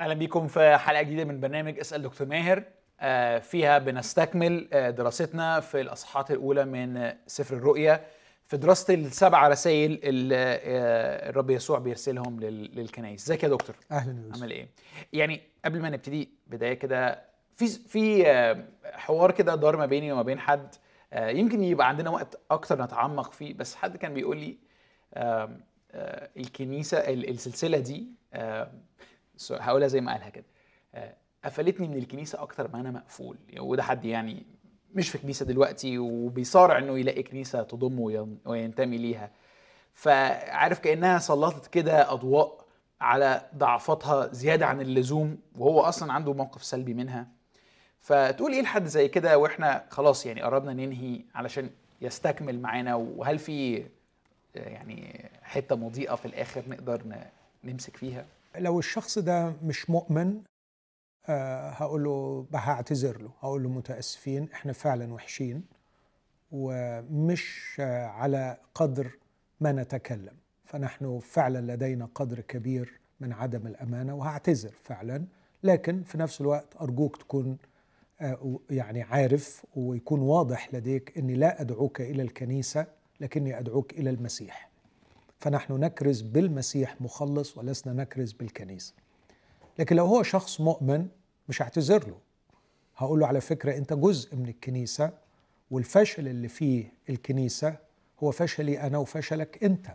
أهلا بيكم في حلقة جديدة من برنامج أسأل دكتور ماهر. آه، فيها بنستكمل آه، دراستنا في الاصحاحات الأولى من سفر الرؤيا. في دراسة السبع رسائل اللي آه، الرب يسوع بيرسلهم لل- للكنائس. ازيك يا دكتور؟ أهلا يا يوسف. عامل إيه؟ يعني قبل ما نبتدي بداية كده في في حوار كده دار ما بيني وما بين حد يمكن يبقى عندنا وقت أكتر نتعمق فيه بس حد كان بيقول لي الكنيسة ال- السلسلة دي هقولها زي ما قالها كده. آه، قفلتني من الكنيسة أكتر ما أنا مقفول. وده حد يعني مش في كنيسة دلوقتي وبيصارع إنه يلاقي كنيسة تضمه وين- وينتمي ليها. فعارف كأنها سلطت كده أضواء على ضعفاتها زيادة عن اللزوم وهو أصلا عنده موقف سلبي منها. فتقول إيه لحد زي كده وإحنا خلاص يعني قربنا ننهي علشان يستكمل معانا؟ وهل في آه، يعني حتة مضيئة في الآخر نقدر نمسك فيها؟ لو الشخص ده مش مؤمن آه هقول له هعتذر له هقول له متأسفين إحنا فعلا وحشين ومش على قدر ما نتكلم فنحن فعلا لدينا قدر كبير من عدم الأمانة وهعتذر فعلا لكن في نفس الوقت أرجوك تكون آه يعني عارف ويكون واضح لديك إني لا أدعوك إلى الكنيسة لكني أدعوك إلى المسيح. فنحن نكرز بالمسيح مخلص ولسنا نكرز بالكنيسة. لكن لو هو شخص مؤمن مش هعتذر له. هقول له على فكرة أنت جزء من الكنيسة والفشل اللي فيه الكنيسة هو فشلي أنا وفشلك أنت.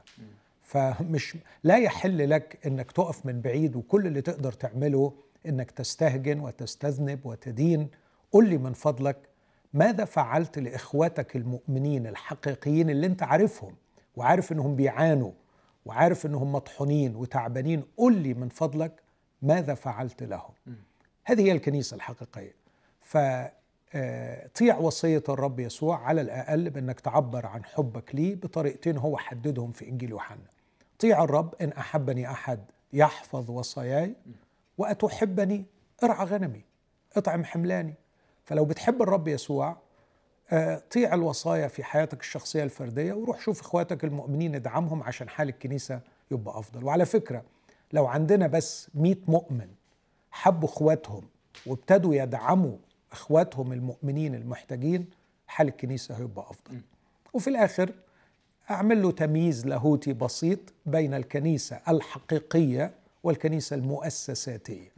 فمش لا يحل لك إنك تقف من بعيد وكل اللي تقدر تعمله إنك تستهجن وتستذنب وتدين. قل لي من فضلك ماذا فعلت لاخواتك المؤمنين الحقيقيين اللي أنت عارفهم؟ وعارف إنهم بيعانوا وعارف إنهم مطحونين وتعبانين قل لي من فضلك ماذا فعلت لهم؟ هذه هي الكنيسة الحقيقية. فطيع وصية الرب يسوع على الأقل بإنك تعبر عن حبك ليه بطريقتين هو حددهم في إنجيل يوحنا. طيع الرب إن أحبني أحد يحفظ وصاياي وأتحبني ارعى غنمي اطعم حملاني. فلو بتحب الرب يسوع آه، طيع الوصايا في حياتك الشخصية الفردية وروح شوف إخواتك المؤمنين ادعمهم عشان حال الكنيسة يبقى أفضل. وعلى فكرة لو عندنا بس 100 مؤمن حبوا إخواتهم وابتدوا يدعموا إخواتهم المؤمنين المحتاجين حال الكنيسة هيبقى أفضل. وفي الآخر أعمل له تمييز لاهوتي بسيط بين الكنيسة الحقيقية والكنيسة المؤسساتية.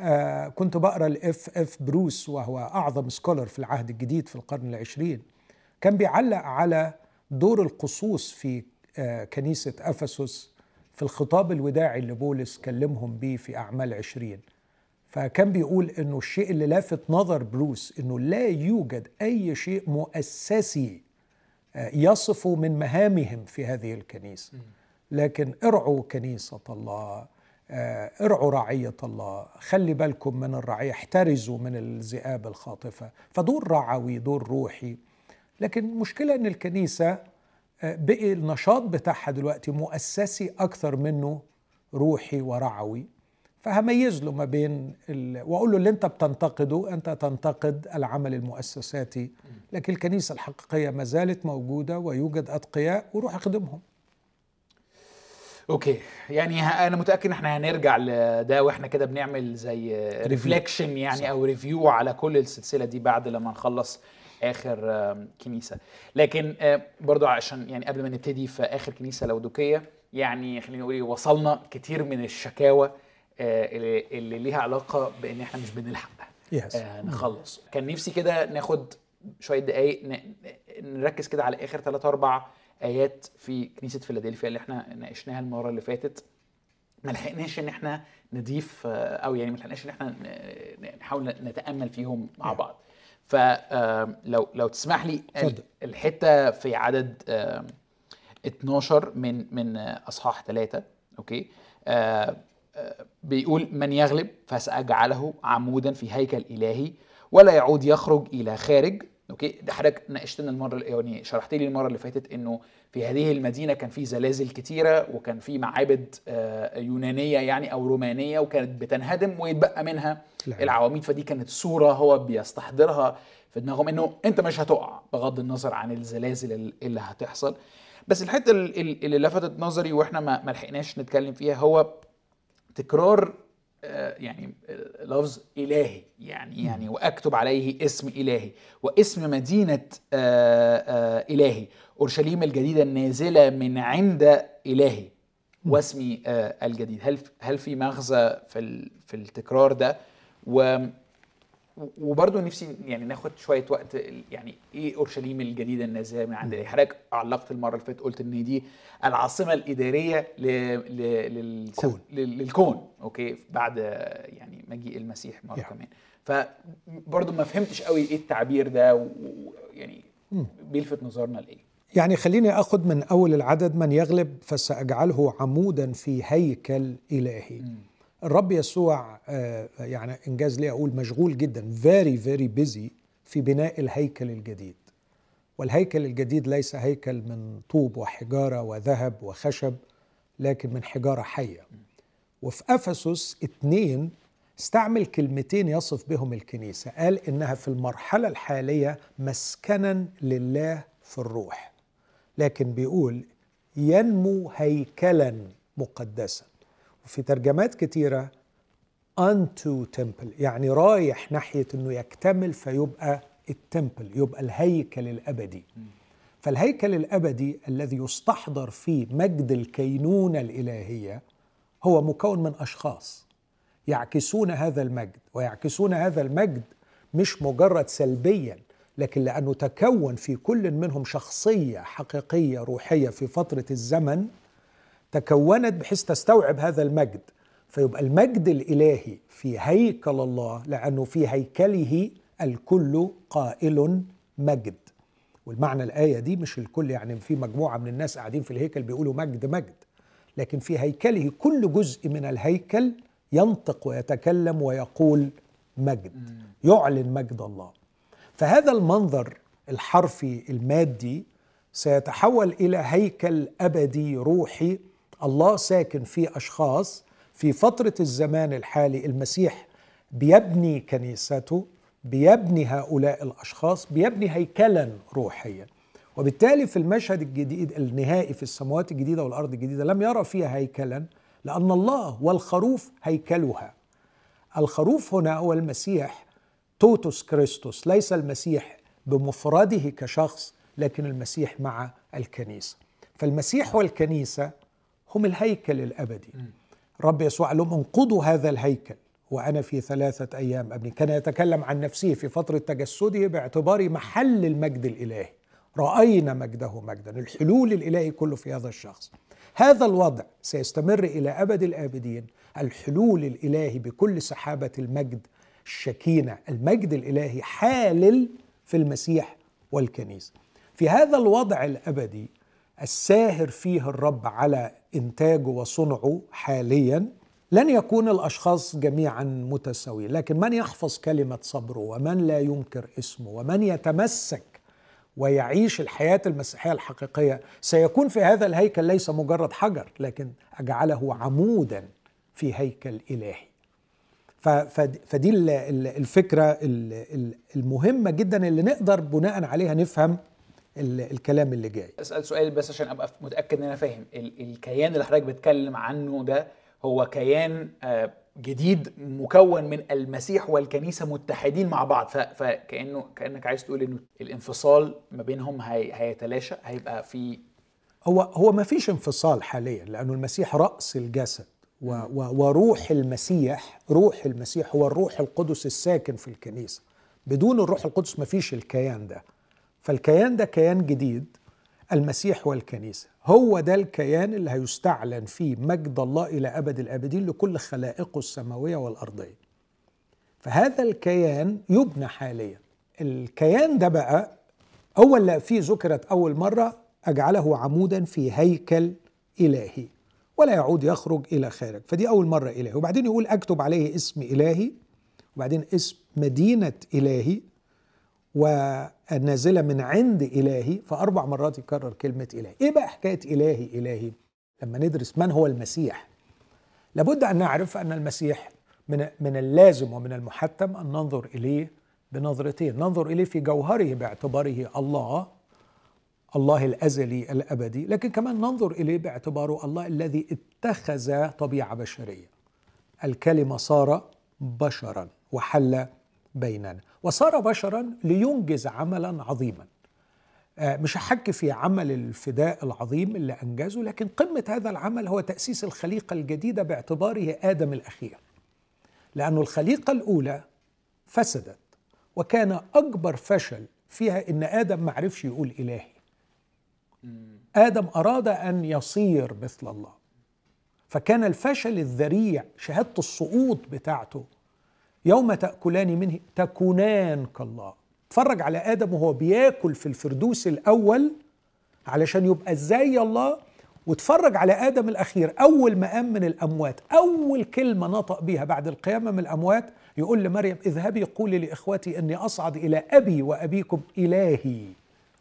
آه كنت بقرأ ال F. F. Bruce وهو أعظم scholar في العهد الجديد في القرن العشرين. كان بيعلق على دور القسوس في آه كنيسة أفسس في الخطاب الوداعي اللي بولس كلمهم بيه في أعمال عشرين. فكان بيقول إنه الشيء اللي لافت نظر بروس إنه لا يوجد أي شيء مؤسسي آه، يصف من مهامهم في هذه الكنيسة. لكن ارعوا كنيسة الله ارعوا رعية الله خلي بالكم من الرعية احترزوا من الذئاب الخاطفة فدور رعوي دور روحي. لكن المشكلة إن الكنيسة آه، بقي النشاط بتاعها دلوقتي مؤسسي أكثر منه روحي ورعوي. فهميز له ما بين ال... وأقول له اللي أنت بتنتقده أنت تنتقد العمل المؤسساتي. لكن الكنيسة الحقيقية ما زالت موجودة ويوجد أتقياء وروح أخدمهم. okay. يعني أنا متأكد إن إحنا هنرجع لده وإحنا كده بنعمل زي reflection يعني صح. أو review على كل السلسلة دي بعد لما نخلص آخر كنيسة. لكن آه، برضو عشان يعني قبل ما نبتدي في آخر كنيسة لاودكية يعني خلينا نقول إيه، وصلنا كتير من الشكاوى آه، اللي ليها علاقة بإن إحنا مش بنلحق آه نخلص. كان نفسي كده ناخد شوية دقايق نركز كده على آخر ثلاث أربع آيات في كنيسة فيلادلفيا اللي إحنا ناقشناها المرة اللي فاتت. ما لحقناش إن إحنا نضيف آه، أو يعني ما لحقناش إن إحنا نحاول نتأمل فيهم مع بعض. فلو لو تسمح لي. الحتة في عدد آم، 12 من من أصحاح ثلاثة okay؟ آه، آه، بيقول من يغلب فسأجعله عمودا في هيكل إلهي ولا يعود يخرج إلى خارج أوكي؟ ده حضرتك ناقشتنا المرة يعني شرحت لي المرة اللي فاتت إنه في هذه المدينة كان في زلازل كتيرة وكان في معابد آه، يونانية يعني أو رومانية وكانت بتنهدم ويتبقى منها العلم. العواميد. فدي كانت صورة هو بيستحضرها في دماغهم إنه أنت مش هتقع بغض النظر عن الزلازل اللي هتحصل. بس الحتة ال- ال- اللي لفتت نظري وإحنا ما لحقناش نتكلم فيها هو تكرار يعني آه، لفظ إلهي يعني يعني وأكتب عليه اسم إلهي واسم مدينة آه، آه، إلهي. أورشليم الجديدة النازلة من عند إلهي واسمي الجديد. هل هل في مغزى في في التكرار ده؟ و وبرضه نفسي يعني ناخد شوية وقت يعني إيه أورشليم الجديدة النازلة من عند حضرتك علقت المرة اللي فاتت قلت إن دي العاصمة الإدارية ل... ل... لل... كون. لل... للكون okay؟ بعد يعني مجيء المسيح مرة Yeah. كمان. فبرضه ما فهمتش قوي إيه التعبير ده ويعني بيلفت نظرنا لإيه. يعني خليني اخذ من أول العدد من يغلب فسأجعله عمودا في هيكل إلهي. الرب يسوع آه، يعني إن جاز لي أقول مشغول جدا very very busy في بناء الهيكل الجديد. والهيكل الجديد ليس هيكل من طوب وحجارة وذهب وخشب لكن من حجارة حية. وفي أفسس اتنين استعمل كلمتين يصف بهم الكنيسة. قال إنها في المرحلة الحالية مسكنا لله في الروح. لكن بيقول ينمو هيكلا مقدسا. وفي ترجمات كتيرة unto temple يعني رايح ناحية إنه يكتمل فيبقى التمبل يبقى الهيكل الأبدي. فالهيكل الأبدي الذي يستحضر فيه مجد الكينونة الإلهية هو مكون من أشخاص. يعكسون هذا المجد ويعكسون هذا المجد مش مجرد سلبيا لكن لأنه تكون في كل منهم شخصية حقيقية روحية في فترة الزمن تكونت بحيث تستوعب هذا المجد. فيبقى المجد الإلهي في هيكل الله لأنه في هيكله الكل قائل مجد. والمعنى الآية دي مش الكل يعني في مجموعة من الناس قاعدين في الهيكل بيقولوا مجد مجد. لكن في هيكله كل جزء من الهيكل ينطق ويتكلم ويقول مجد يعلن مجد الله. فهذا المنظر الحرفي المادي سيتحول إلى هيكل أبدي روحي الله ساكن في أشخاص في فترة الزمان الحالي المسيح بيبني كنيسته بيبني هؤلاء الأشخاص بيبني هيكلا روحيا. وبالتالي في المشهد الجديد النهائي في السماوات الجديدة والأرض الجديدة لم يرى فيها هيكلا لأن الله والخروف هيكلها. الخروف هنا هو المسيح توتوس كريستوس ليس المسيح بمفرده كشخص لكن المسيح مع الكنيسة. فالمسيح والكنيسة هم الهيكل الأبدي. رب يسوع قال لهم انقضوا هذا الهيكل. وأنا في ثلاثة أيام ابني كان يتكلم عن نفسه في فترة تجسده باعتباره محل المجد الإلهي. رأينا مجده مجدا. الحلول الإلهي كله في هذا الشخص. هذا الوضع سيستمر إلى أبد الآبدين. الحلول الإلهي بكل سحابة المجد الشكينة. المجد الإلهي حالل في المسيح والكنيسة. في هذا الوضع الأبدي الساهر فيه الرب على إنتاجه وصنعه حاليا لن يكون الأشخاص جميعا متساويين لكن من يحفظ كلمة صبره ومن لا ينكر اسمه ومن يتمسك ويعيش الحياة المسيحية الحقيقية سيكون في هذا الهيكل ليس مجرد حجر لكن أجعله عمودا في هيكل إلهي. فدي ال- ال- الفكرة ال- ال- المهمة جدا اللي نقدر بناء عليها نفهم الكلام اللي جاي. أسأل سؤال بس عشان أبقى متأكد إن أنا فاهم. ال- الكيان اللي حضرتك بتتكلم عنه ده هو كيان آه، جديد مكون من المسيح والكنيسة متحدين مع بعض. فكأنه كأنك عايز تقول إنه الانفصال ما بينهم هي هيتلاشى هيبقى في هو هو ما فيش انفصال حاليا لأنه المسيح رأس الجسد و و وروح المسيح روح المسيح هو الروح القدس الساكن في الكنيسة. بدون الروح القدس ما فيش الكيان ده. فالكيان ده كيان جديد المسيح والكنيسة. هو ده الكيان اللي هيستعلن فيه مجد الله إلى أبد الأبدين لكل خلائقه السماوية والأرضية. فهذا الكيان يبنى حاليا. الكيان ده بقى أول لا فيه ذكرت أول مرة أجعله عمودا في هيكل إلهي ولا يعود يخرج إلى خارج. فدي أول مرة إلهي. وبعدين يقول أكتب عليه اسم إلهي وبعدين اسم مدينة إلهي والنازلة من عند إلهي فأربع مرات يكرر كلمة إلهي. إيه بقى حكاية إلهي إلهي؟ لما ندرس من هو المسيح. لابد أن نعرف أن المسيح من من اللازم ومن المحتم أن ننظر إليه بنظرتين. ننظر إليه في جوهره باعتباره الله الله الأزلي الأبدي لكن كمان ننظر إليه باعتباره الله الذي اتخذ طبيعة بشرية. الكلمة صار بشرا وحل بيننا. وصار بشرا لينجز عملا عظيما. آه، مش هحكي في عمل الفداء العظيم اللي أنجزه لكن قمة هذا العمل هو تأسيس الخليقة الجديدة باعتباره آدم الأخير. لأن الخليقة الأولى فسدت وكان أكبر فشل فيها إن آدم معرفش يقول إلهي. آدم أراد أن يصير مثل الله. فكان الفشل الذريع شهادة السقوط بتاعته يوم تأكلان منه تكونان كالله اتفرج على آدم وهو بياكل في الفردوس الأول علشان يبقى زي الله. واتفرج على آدم الأخير أول ما قام من الأموات أول كلمة نطق بيها بعد القيامة من الأموات يقول لمريم اذهبي قولي لإخوتي أني أصعد إلى أبي وأبيكم إلهي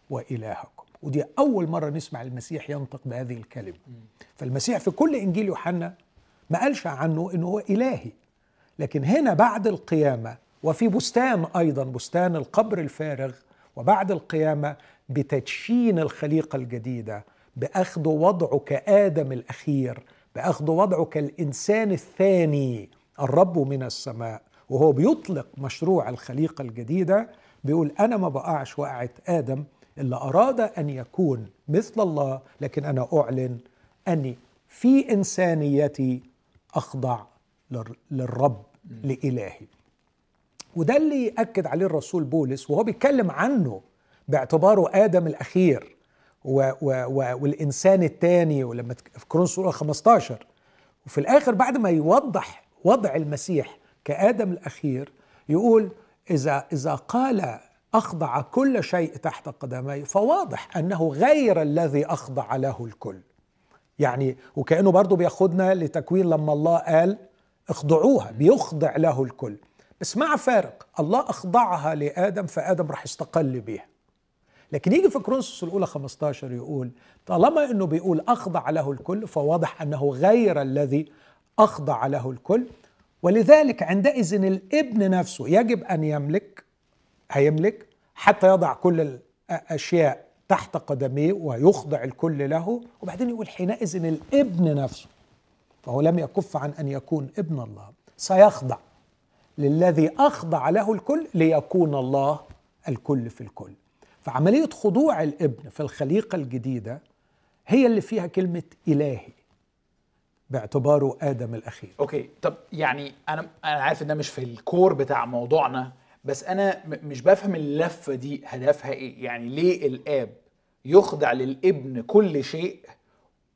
وإلهكم. ودي أول مرة نسمع المسيح ينطق بهذه الكلمة. فالمسيح في كل إنجيل يوحنا ما قالش عنه أنه هو إلهي. لكن هنا بعد القيامة وفي بستان أيضا بستان القبر الفارغ وبعد القيامة بتدشين الخليقة الجديدة بأخذ وضعه كآدم الأخير بأخذ وضعه كالإنسان الثاني الرب من السماء. وهو بيطلق مشروع الخليقة الجديدة بيقول أنا ما بقعش وقعت آدم اللي أراد أن يكون مثل الله لكن أنا أعلن أني في إنسانيتي أخضع للرب. لإلهي. وده اللي يأكد عليه الرسول بولس وهو بيتكلم عنه باعتباره آدم الأخير و و و والإنسان الثاني ولما في كورنثوس الأولى 15 وفي الآخر بعد ما يوضح وضع المسيح كآدم الأخير يقول إذا إذا قال أخضع كل شيء تحت قدمي فواضح أنه غير الذي أخضع له الكل. يعني وكأنه برضه بياخدنا لتكوين لما الله قال اخضعوها بيخضع له الكل. بس مع فارق الله أخضعها لآدم فآدم راح استقل بيها. لكن يجي في كرونسوس الأولى 15 يقول طالما أنه بيقول أخضع له الكل فواضح أنه غير الذي أخضع له الكل. ولذلك عندئذ الابن نفسه يجب أن يملك هيملك حتى يضع كل الأشياء تحت قدميه ويخضع الكل له. وبعدين يقول حينئذ الابن نفسه فهو لم يكف عن أن يكون ابن الله. سيخضع للذي أخضع له الكل ليكون الله الكل في الكل. فعملية خضوع الابن في الخليقة الجديدة هي اللي فيها كلمة إلهي باعتباره آدم الأخير. أوكي طب يعني أنا أنا عارف إن ده مش في الكور بتاع موضوعنا بس أنا مش بفهم اللفة دي هدفها إيه؟ يعني ليه الآب يخضع للابن كل شيء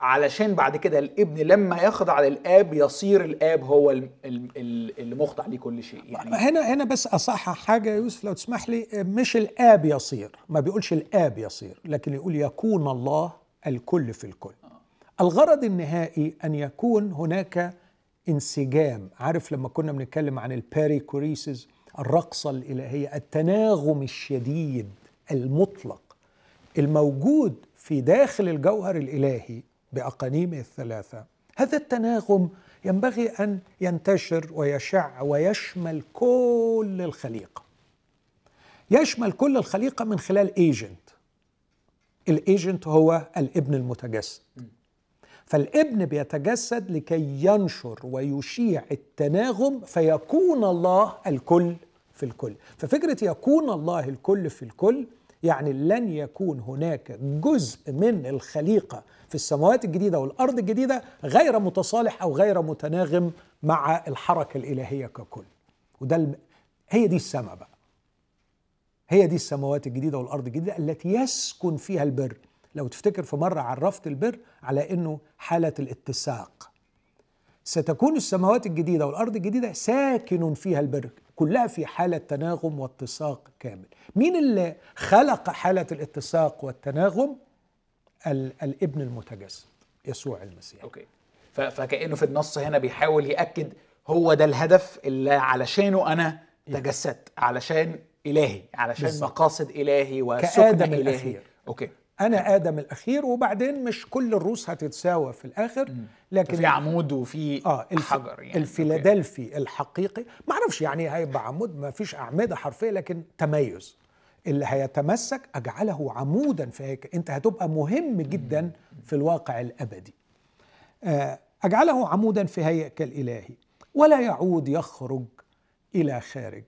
علشان بعد كده الابن لما يخضع للآب يصير الآب هو ال- ال- ال- اللي مخضع ليه كل شيء. يعني هنا هنا بس أصحح حاجة يا يوسف لو تسمح لي. مش الآب يصير ما بيقولش الآب يصير لكن يقول يكون الله الكل في الكل. الغرض النهائي أن يكون هناك انسجام. عارف لما كنا بنتكلم عن الباريكوريسز الرقصة الإلهية التناغم الشديد المطلق الموجود في داخل الجوهر الإلهي باقانيمه الثلاثة. هذا التناغم ينبغي أن ينتشر ويشع ويشمل كل الخليقه يشمل كل الخليقه من خلال agent ال agent هو الابن المتجسد. فالابن بيتجسد لكي ينشر ويشيع التناغم فيكون الله الكل في الكل. ففكرة يكون الله الكل في الكل يعني لن يكون هناك جزء من الخليقة في السماوات الجديدة والأرض الجديدة غير متصالح أو غير متناغم مع الحركة الإلهية ككل. وده الم... هي دي السماء بقى. هي دي السماوات الجديدة والأرض الجديدة التي يسكن فيها البر. لو تفتكر في مرة عرفت البر على إنه حالة الاتساق. ستكون السماوات الجديدة والأرض الجديدة ساكن فيها البر. كلها في حالة تناغم واتساق كامل. مين اللي خلق حالة الاتساق والتناغم؟ ال- الابن المتجسد يسوع المسيح. okay. ف- فكأنه في النص هنا بيحاول يأكد هو ده الهدف اللي علشانه أنا تجسدت علشان إلهي علشان بالظبط. مقاصد إلهي وسكن كآدم إلهي. الأخير. okay. أنا آدم الأخير وبعدين مش كل الروس هتتساوى في الآخر. لكن في عمود وفي الف... حجر يعني. الفيلادلفي الحقيقي ما أعرفش يعني هيبقى عمود ما فيش أعمدة حرفية لكن تميز. اللي هيتمسك أجعله عمودا في هيكل أنت هتبقى مهم جدا في الواقع الأبدي. آه، أجعله عمودا في هيكل الهي ولا يعود يخرج إلى خارج.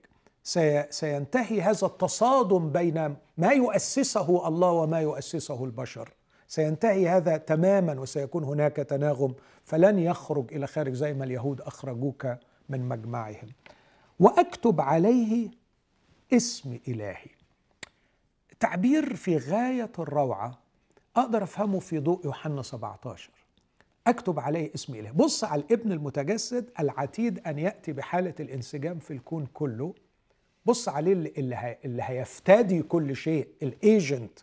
سينتهي هذا التصادم بين ما يؤسسه الله وما يؤسسه البشر. سينتهي هذا تماما وسيكون هناك تناغم فلن يخرج إلى خارج زي ما اليهود أخرجوك من مجمعهم. وأكتب عليه اسم إلهي. تعبير في غاية الروعة أقدر أفهمه في ضوء يوحنا 17 أكتب عليه اسم اله بص على الابن المتجسد العتيد أن يأتي بحالة الانسجام في الكون كله. بص عليه اللي, اللي هيفتدي كل شيء الايجنت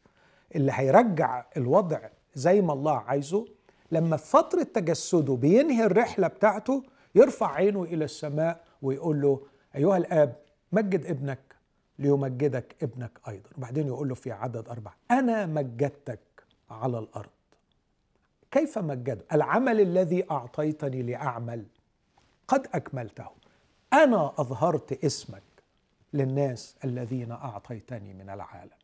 اللي هيرجع الوضع زي ما الله عايزه لما في فترة تجسده بينهي الرحلة بتاعته يرفع عينه إلى السماء ويقول له أيها الآب مجد ابنك ليمجدك ابنك أيضا. وبعدين يقول له في عدد أربعة أنا مجدتك على الأرض. كيف مجد؟ العمل الذي أعطيتني لأعمل قد أكملته. أنا أظهرت اسمك للناس الذين أعطيتني من العالم.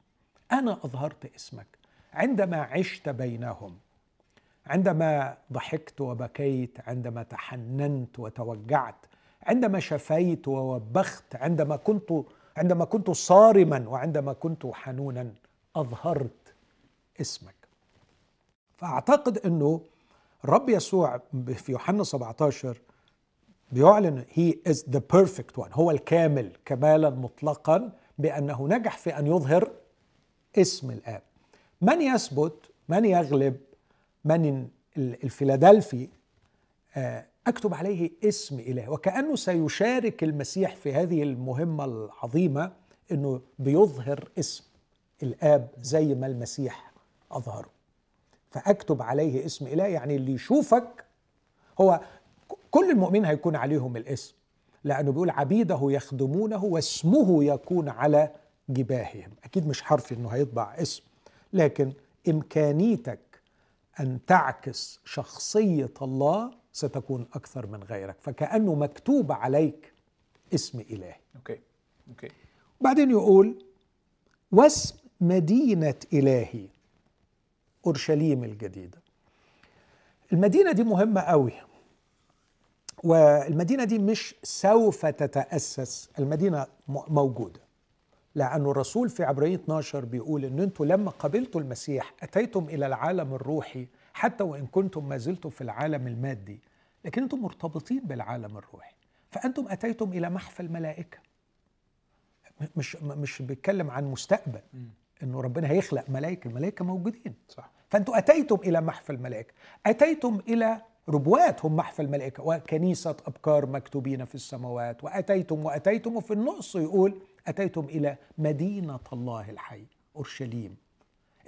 أنا أظهرت اسمك. عندما عشت بينهم عندما ضحكت وبكيت عندما تحننت وتوجعت عندما شفيت ووبخت عندما كنت عندما كنت صارما وعندما كنت حنونا أظهرت اسمك. فأعتقد أنه الرب يسوع في يوحنا 17 بيعلن He is the perfect one هو الكامل كمالا مطلقا بأنه نجح في أن يظهر اسم الآب. من يثبت من يغلب من الفيلادلفي آه، أكتب عليه اسم إله. وكأنه سيشارك المسيح في هذه المهمة العظيمة إنه بيظهر اسم الآب زي ما المسيح أظهره. فأكتب عليه اسم إله يعني اللي يشوفك هو كل المؤمنين هيكون عليهم الاسم لأنه بيقول عبيده يخدمونه واسمه يكون على جباههم. أكيد مش حرفي إنه هيطبع اسم لكن إمكانيتك أن تعكس شخصية الله ستكون أكثر من غيرك فكأنه مكتوب عليك اسم إلهي. okay okay. بعدين يقول واسم مدينة إلهي. أورشليم الجديدة. المدينة دي مهمة قوي والمدينة دي مش سوف تتأسس المدينة موجودة. لأن الرسول في عبرية 12 بيقول أن أنتم لما قبلتوا المسيح أتيتم إلى العالم الروحي حتى وإن كنتم ما زلتم في العالم المادي لكن أنتم مرتبطين بالعالم الروحي فأنتم أتيتم إلى محفى الملائكة مش مش بيتكلم عن مستقبل إنه ربنا هيخلق ملائكة الملائكة موجودين. صح. فانتم أتيتم إلى محفى الملائكه أتيتم إلى ربوات هم محفى الملائكه وكنيسة أبكار مكتوبين في السماوات وأتيتم وأتيتم وفي النص يقول أتيتم إلى مدينة الله الحي أورشليم.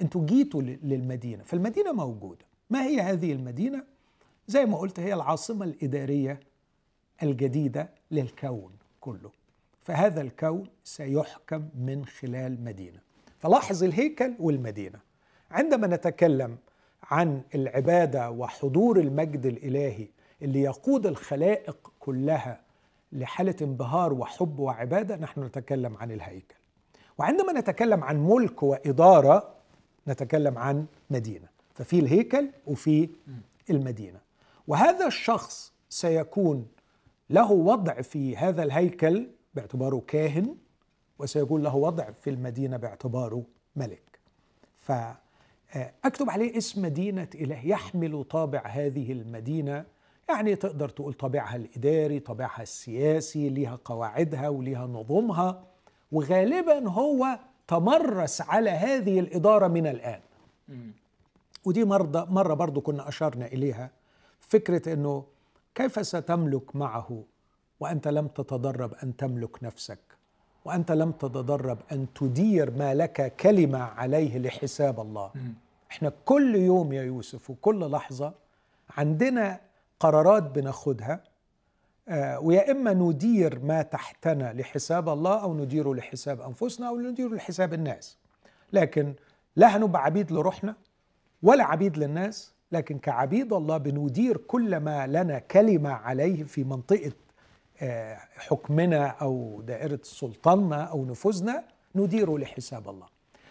أنتوا جيتوا للمدينة فالمدينة موجودة. ما هي هذه المدينة؟ زي ما قلت هي العاصمة الإدارية الجديدة للكون كله. فهذا الكون سيحكم من خلال مدينة. فلاحظ الهيكل والمدينة. عندما نتكلم عن العبادة وحضور المجد الإلهي اللي يقود الخلائق كلها لحالة انبهار وحب وعبادة نحن نتكلم عن الهيكل. وعندما نتكلم عن ملك وإدارة نتكلم عن مدينة. ففي الهيكل وفي المدينة. وهذا الشخص سيكون له وضع في هذا الهيكل باعتباره كاهن وسيكون له وضع في المدينة باعتباره ملك. فأكتب عليه اسم مدينة إله يحمل طابع هذه المدينة يعني تقدر تقول طابعها الإداري طابعها السياسي ليها قواعدها وليها نظامها وغالبا هو تمرس على هذه الإدارة من الآن. ودي مرة, مرة برضو كنا أشرنا إليها فكرة أنه كيف ستملك معه وأنت لم تتدرب أن تملك نفسك؟ وأنت لم تتدرب أن تدير ما لك كلمة عليه لحساب الله. إحنا كل يوم يا يوسف وكل لحظة عندنا قرارات بناخدها آه، ويا إما ندير ما تحتنا لحساب الله أو نديره لحساب أنفسنا أو نديره لحساب الناس. لكن لا هنبقى عبيد لروحنا ولا عبيد للناس لكن كعبيد الله بندير كل ما لنا كلمة عليه في منطقة آه، حكمنا أو دائرة سلطاننا أو نفوذنا نديره لحساب الله.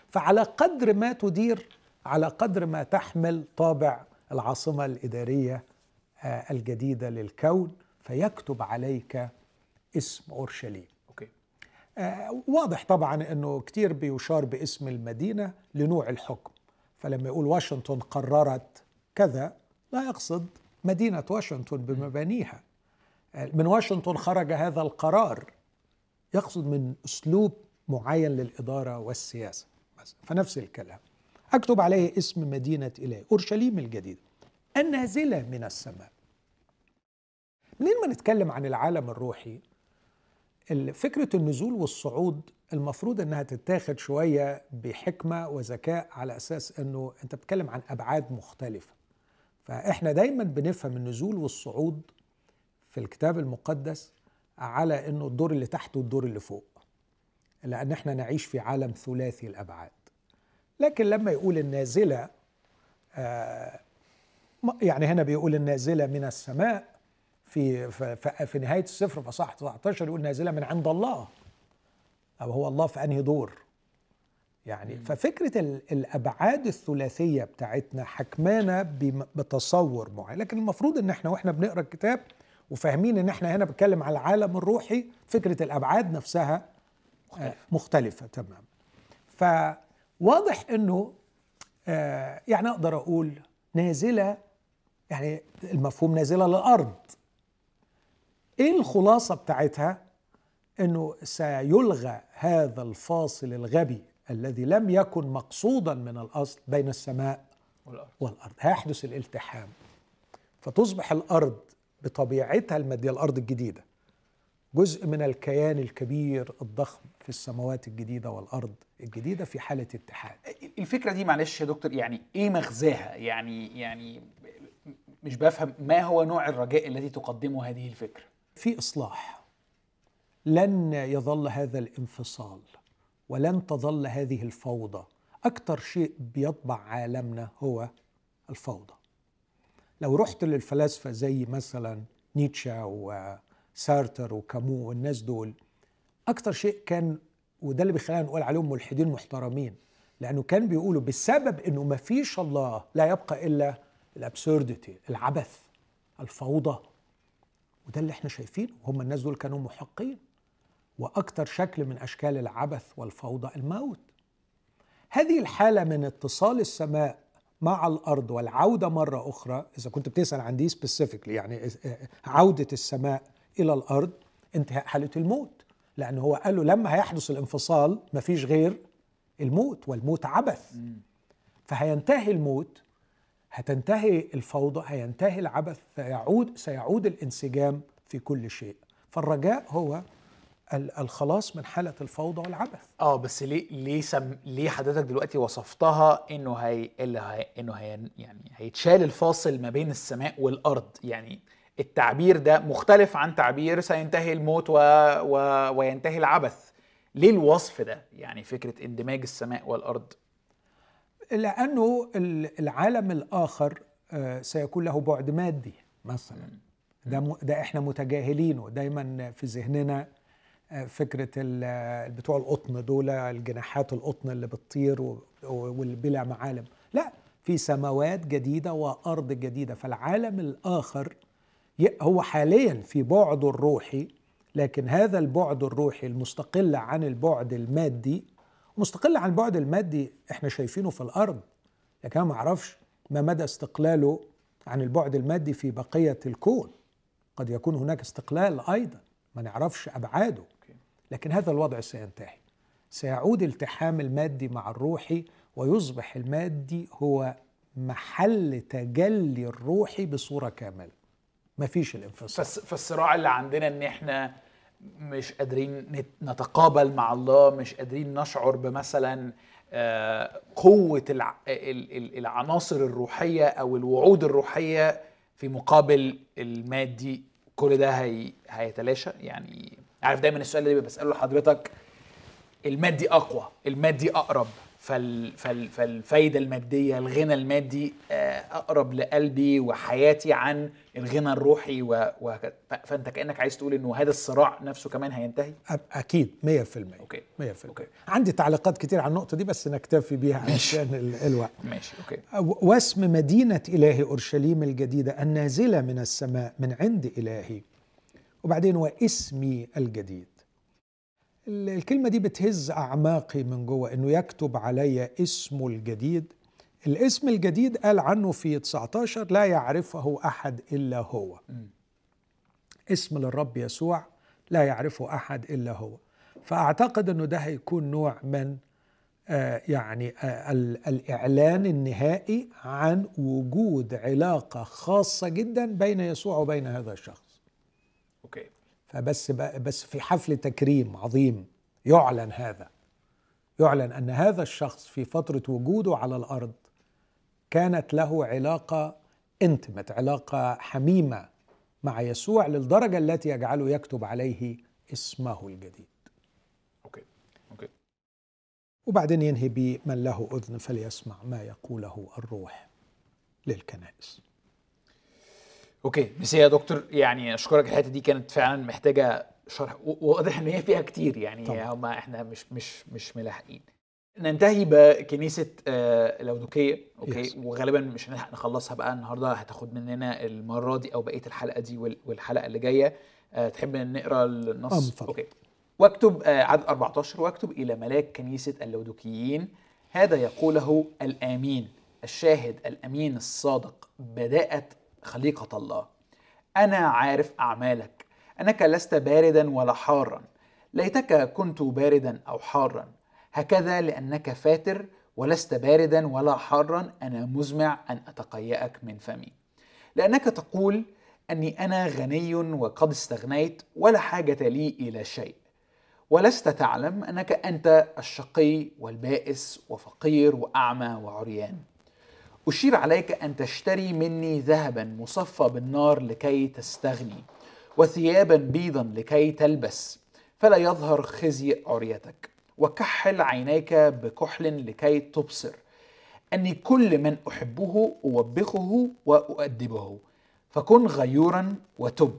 فعلى قدر ما تدير على قدر ما تحمل طابع العاصمة الإدارية الجديدة للكون فيكتب عليك اسم أورشليم. أوكي. آه، واضح طبعا إنه كتير بيشار باسم المدينة لنوع الحكم. فلما يقول واشنطن قررت كذا لا يقصد مدينة واشنطن بمبانيها. آه، من واشنطن خرج هذا القرار. يقصد من أسلوب معين للإدارة والسياسة فنفس الكلام. أكتب عليه اسم مدينة إلهي أورشليم الجديده النازلة من السماء. منين ما نتكلم عن العالم الروحي فكرة النزول والصعود المفروض إنها تتاخد شوية بحكمة وذكاء على أساس إنه أنت بتتكلم عن أبعاد مختلفة. فإحنا دايما بنفهم النزول والصعود في الكتاب المقدس على إنه الدور اللي تحت والدور اللي فوق لأن إحنا نعيش في عالم ثلاثي الأبعاد. لكن لما يقول النازلة آه يعني هنا بيقول النازلة من السماء في في نهاية السفر فصح 19 يقول نازلة من عند الله أو هو الله في أنهي دور. يعني. ففكرة الأبعاد الثلاثية بتاعتنا حكمانا بتصور معين. لكن المفروض إن إحنا وإحنا بنقرأ الكتاب وفاهمين إن إحنا هنا بنتكلم على العالم الروحي فكرة الأبعاد نفسها مختلفة, مختلفة تمام. فواضح إنه آه يعني أقدر أقول نازلة يعني المفهوم نازلة للأرض. إيه الخلاصة بتاعتها؟ إنه سيلغى هذا الفاصل الغبي الذي لم يكن مقصودا من الأصل بين السماء والأرض, والأرض. هيحدث الالتحام. فتصبح الأرض بطبيعتها المادية الأرض الجديدة جزء من الكيان الكبير الضخم في السماوات الجديدة والأرض الجديدة في حالة اتحاد الفكرة دي معلش يا دكتور يعني إيه مغزاها؟ يعني يعني مش بفهم ما هو نوع الرجاء الذي تقدمه هذه الفكرة. في إصلاح. لن يظل هذا الانفصال ولن تظل هذه الفوضى. أكثر شيء بيطبع عالمنا هو الفوضى. لو رحت للفلاسفة زي مثلا نيتشه وسارتر وكامو والناس دول أكثر شيء كان وده اللي بيخلينا نقول عليهم ملحدين محترمين لأنه كان بيقولوا بسبب إنه ما فيش الله لا يبقى إلا الابسورديتي العبث الفوضى. وده اللي إحنا شايفينه. هم الناس دول كانوا محقين. وأكثر شكل من أشكال العبث والفوضى الموت. هذه الحالة من اتصال السماء مع الأرض والعودة مرة أخرى إذا كنت بتسأل عن دي سبيسيفيكلي يعني عودة السماء إلى الأرض انتهاء حالة الموت. لأن هو قال له لما هيحدث الانفصال مفيش غير الموت والموت عبث. فهينتهي الموت هتنتهي الفوضى هينتهي العبث سيعود سيعود الانسجام في كل شيء. فالرجاء هو الخلاص من حالة الفوضى والعبث. آه بس ليه ليه سم ليه حضرتك دلوقتي وصفتها إنه هي اللي هي إنه هي يعني هيتشال الفاصل ما بين السماء والأرض؟ يعني التعبير ده مختلف عن تعبير سينتهي الموت و... و... وينتهي العبث. ليه الوصف ده؟ يعني فكرة اندماج السماء والأرض. لأنه العالم الآخر آه، سيكون له بعد مادي مثلا. ده ده إحنا متجاهلينه. دايما في ذهننا آه، فكرة بتوع القطن دول الجناحات القطن اللي بتطير والبلا معالم. لا في سماوات جديدة وأرض جديدة. فالعالم الآخر هو حاليا في بعده الروحي لكن هذا البعد الروحي المستقل عن البعد المادي مستقل عن البعد المادي إحنا شايفينه في الأرض. لكن أنا ما أعرفش ما مدى استقلاله عن البعد المادي في بقية الكون. قد يكون هناك استقلال أيضا. ما نعرفش أبعاده. لكن هذا الوضع سينتهي. سيعود التحام المادي مع الروحي ويصبح المادي هو محل تجلي الروحي بصورة كاملة. مفيش الانفصال. فالصراع اللي عندنا إن إحنا مش قادرين نتقابل مع الله مش قادرين نشعر بمثلا آه، قوة العناصر الروحية أو الوعود الروحية في مقابل المادي كل ده هي هيتلاشى. يعني عارف دايما السؤال اللي بسأله لحضرتك المادي أقوى المادي أقرب. فال فال فالفايدة المادية الغنى المادي آه، أقرب لقلبي وحياتي عن الغنى الروحي وهكذا فأنت كأنك عايز تقول إنه هذا الصراع نفسه كمان هينتهي؟ أكيد 100% okay. 100% okay. عندي تعليقات كتير على النقطة دي بس نكتفي بيها عشان الوقت. ماشي okay. واسم مدينة إلهي أورشليم الجديدة النازلة من السماء من عند إلهي. وبعدين واسمي الجديد. ال- الكلمة دي بتهز أعماقي من جوه إنه يكتب علي اسمه الجديد. الاسم الجديد قال عنه في 19 لا يعرفه أحد إلا هو. اسم للرب يسوع لا يعرفه أحد إلا هو. فأعتقد أنه ده هيكون نوع من آه، يعني آه، ال- الإعلان النهائي عن وجود علاقة خاصة جدا بين يسوع وبين هذا الشخص. أوكي. فبس بس في حفل تكريم عظيم يعلن هذا. يعلن أن هذا الشخص في فترة وجوده على الأرض كانت له علاقة انتمت علاقة حميمة مع يسوع للدرجة التي يجعله يكتب عليه اسمه الجديد. okay. okay. وبعدين ينهي بمن له أذن فليسمع ما يقوله الروح للكنائس. okay merci يا دكتور يعني أشكرك الحتة دي كانت فعلا محتاجة شرح واضح إن هي فيها كتير يعني. هما إحنا مش مش مش ملاحقين ننتهي بكنيسة آه، لاودكية okay Yes. وغالبا مش هنلحق نخلصها بقى النهارده هتاخد مننا المرة دي أو بقية الحلقة دي وال- والحلقة اللي جاية آه، تحب نقرأ النص. أوكي واكتب آه، عدد 14 واكتب إلى ملاك كنيسة اللودوكيين هذا يقوله الأمين الشاهد الأمين الصادق بداءة خليقة الله. أنا عارف أعمالك. أنك لست باردا ولا حارا. ليتك كنت باردا أو حارا. هكذا لأنك فاتر ولست باردا ولا حارا. أنا مزمع أن أتقيأك من فمي. لأنك تقول أني أنا غني وقد استغنيت ولا حاجة لي إلى شيء. ولست تعلم أنك أنت الشقي والبائس وفقير وأعمى وعريان. أشير عليك أن تشتري مني ذهبا مصفى بالنار لكي تستغني وثيابا بيضا لكي تلبس فلا يظهر خزي عريتك. وكحل عينيك بكحل لكي تبصر. أني كل من أحبه أوبخه وأؤدبه. فكن غيورا وتب.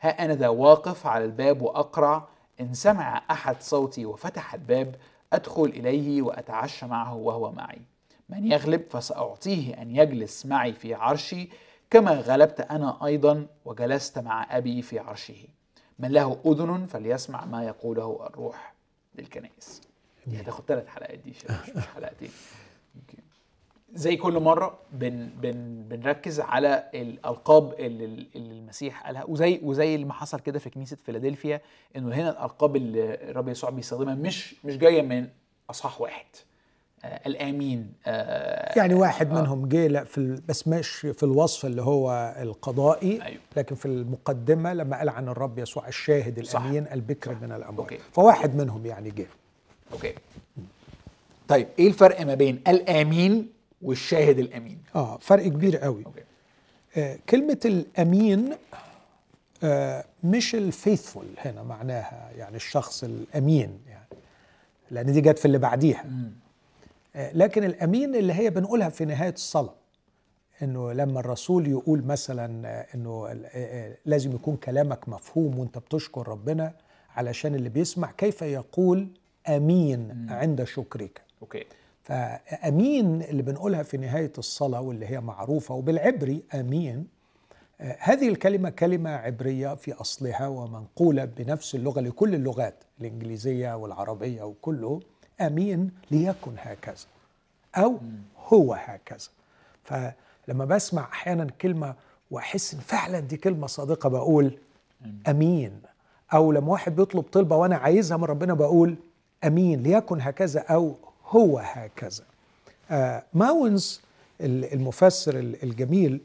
ها أنا ذا واقف على الباب وأقرع إن سمع أحد صوتي وفتح الباب أدخل إليه وأتعشى معه وهو معي. من يغلب فسأعطيه أن يجلس معي في عرشي كما غلبت أنا أيضا وجلست مع أبي في عرشه. من له أذن فليسمع ما يقوله الروح للكنائس دي هتاخد ثلاث حلقات دي مش حلقتين. زي كل مرة بن بن بنركز على الألقاب اللي, اللي المسيح قالها. وزي وزي ما حصل كده في كنيسة فيلادلفيا إنه هنا الألقاب اللي الرب يسوع بيستخدمها مش مش جاية من أصحاح واحد. الآمين آه يعني واحد منهم جه لا في بس مش في الوصف اللي هو القضائي أيوه. لكن في المقدمة لما قال عن الرب يسوع الشاهد صح. الأمين البكر من الأموات. okay. فواحد منهم يعني جه. okay. طيب إيه الفرق ما بين الأمين والشاهد الأمين؟ آه فرق كبير قوي. okay. آه كلمة الأمين آه مش ال faithful هنا معناها يعني الشخص الأمين يعني لأن دي جت في اللي بعديها. آه لكن الأمين اللي هي بنقولها في نهاية الصلاة إنه لما الرسول يقول مثلا آه، إنه آه، آه، لازم يكون كلامك مفهوم وأنت بتشكر ربنا علشان اللي بيسمع كيف يقول أمين عند شكرك؟ أوكي. فأمين اللي بنقولها في نهاية الصلاة واللي هي معروفة وبالعبري أمين هذه الكلمة كلمة عبرية في أصلها ومنقولة بنفس اللغة لكل اللغات الإنجليزية والعربية وكله. أمين ليكن هكذا أو هو هكذا. فلما بسمع أحيانا كلمة وأحس إن فعلا دي كلمة صادقة بقول أمين. أو لما واحد بيطلب طلبة وأنا عايزها من ربنا بقول أمين ليكن هكذا أو هو هكذا. آه ماونز ال- المفسر ال- الجميل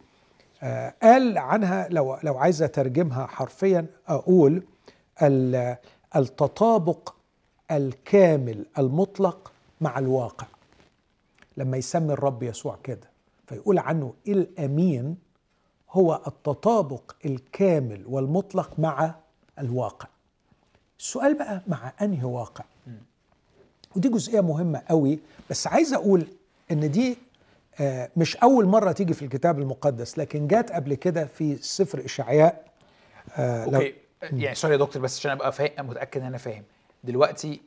آه قال عنها لو لو عايز أترجمها حرفيا أقول ال- التطابق الكامل المطلق مع الواقع. لما يسمي الرب يسوع كده فيقول عنه الأمين هو التطابق الكامل والمطلق مع الواقع. السؤال بقى مع أنهي واقع؟ ودي جزئية مهمة قوي بس عايز أقول إن دي آه، مش أول مرة تيجي في الكتاب المقدس لكن جات قبل كده في سفر إشعياء آه، okay يعني sorry يا دكتور بس عشان أبقى متأكد إن أنا فاهم. دلوقتي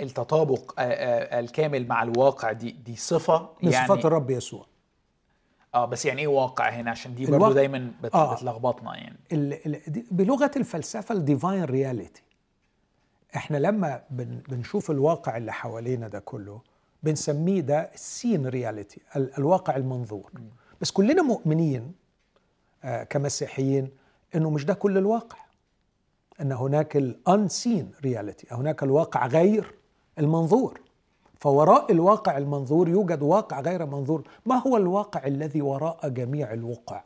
التطابق آه، آه، الكامل مع الواقع دي دي صفة من يعني صفات الرب يسوع. آه بس يعني إيه واقع هنا؟ عشان دي برضه دايما بت... آه. بتلخبطنا يعني. ال- بلغة الفلسفة ال divine reality إحنا لما بن بنشوف الواقع اللي حوالينا ده كله بنسميه ده ال seen reality الواقع المنظور. بس كلنا مؤمنين آه كمسيحيين إنه مش ده كل الواقع. أن هناك ال unseen reality هناك الواقع غير المنظور. فوراء الواقع المنظور يوجد واقع غير منظور. ما هو الواقع الذي وراء جميع الوقع؟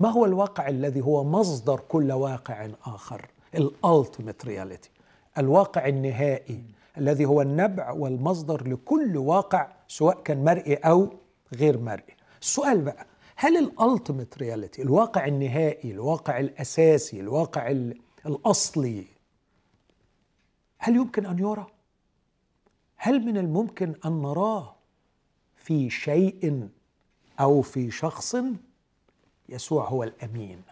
ما هو الواقع الذي هو مصدر كل واقع آخر؟ ال ultimate reality الواقع النهائي الذي هو النبع والمصدر لكل واقع سواء كان مرئي أو غير مرئي. السؤال بقى هل ال ultimate reality الواقع النهائي الواقع الأساسي الواقع ال- الأصلي. هل يمكن أن يرى؟ هل من الممكن أن نراه في شيء أو في شخص؟ يسوع هو الأمين.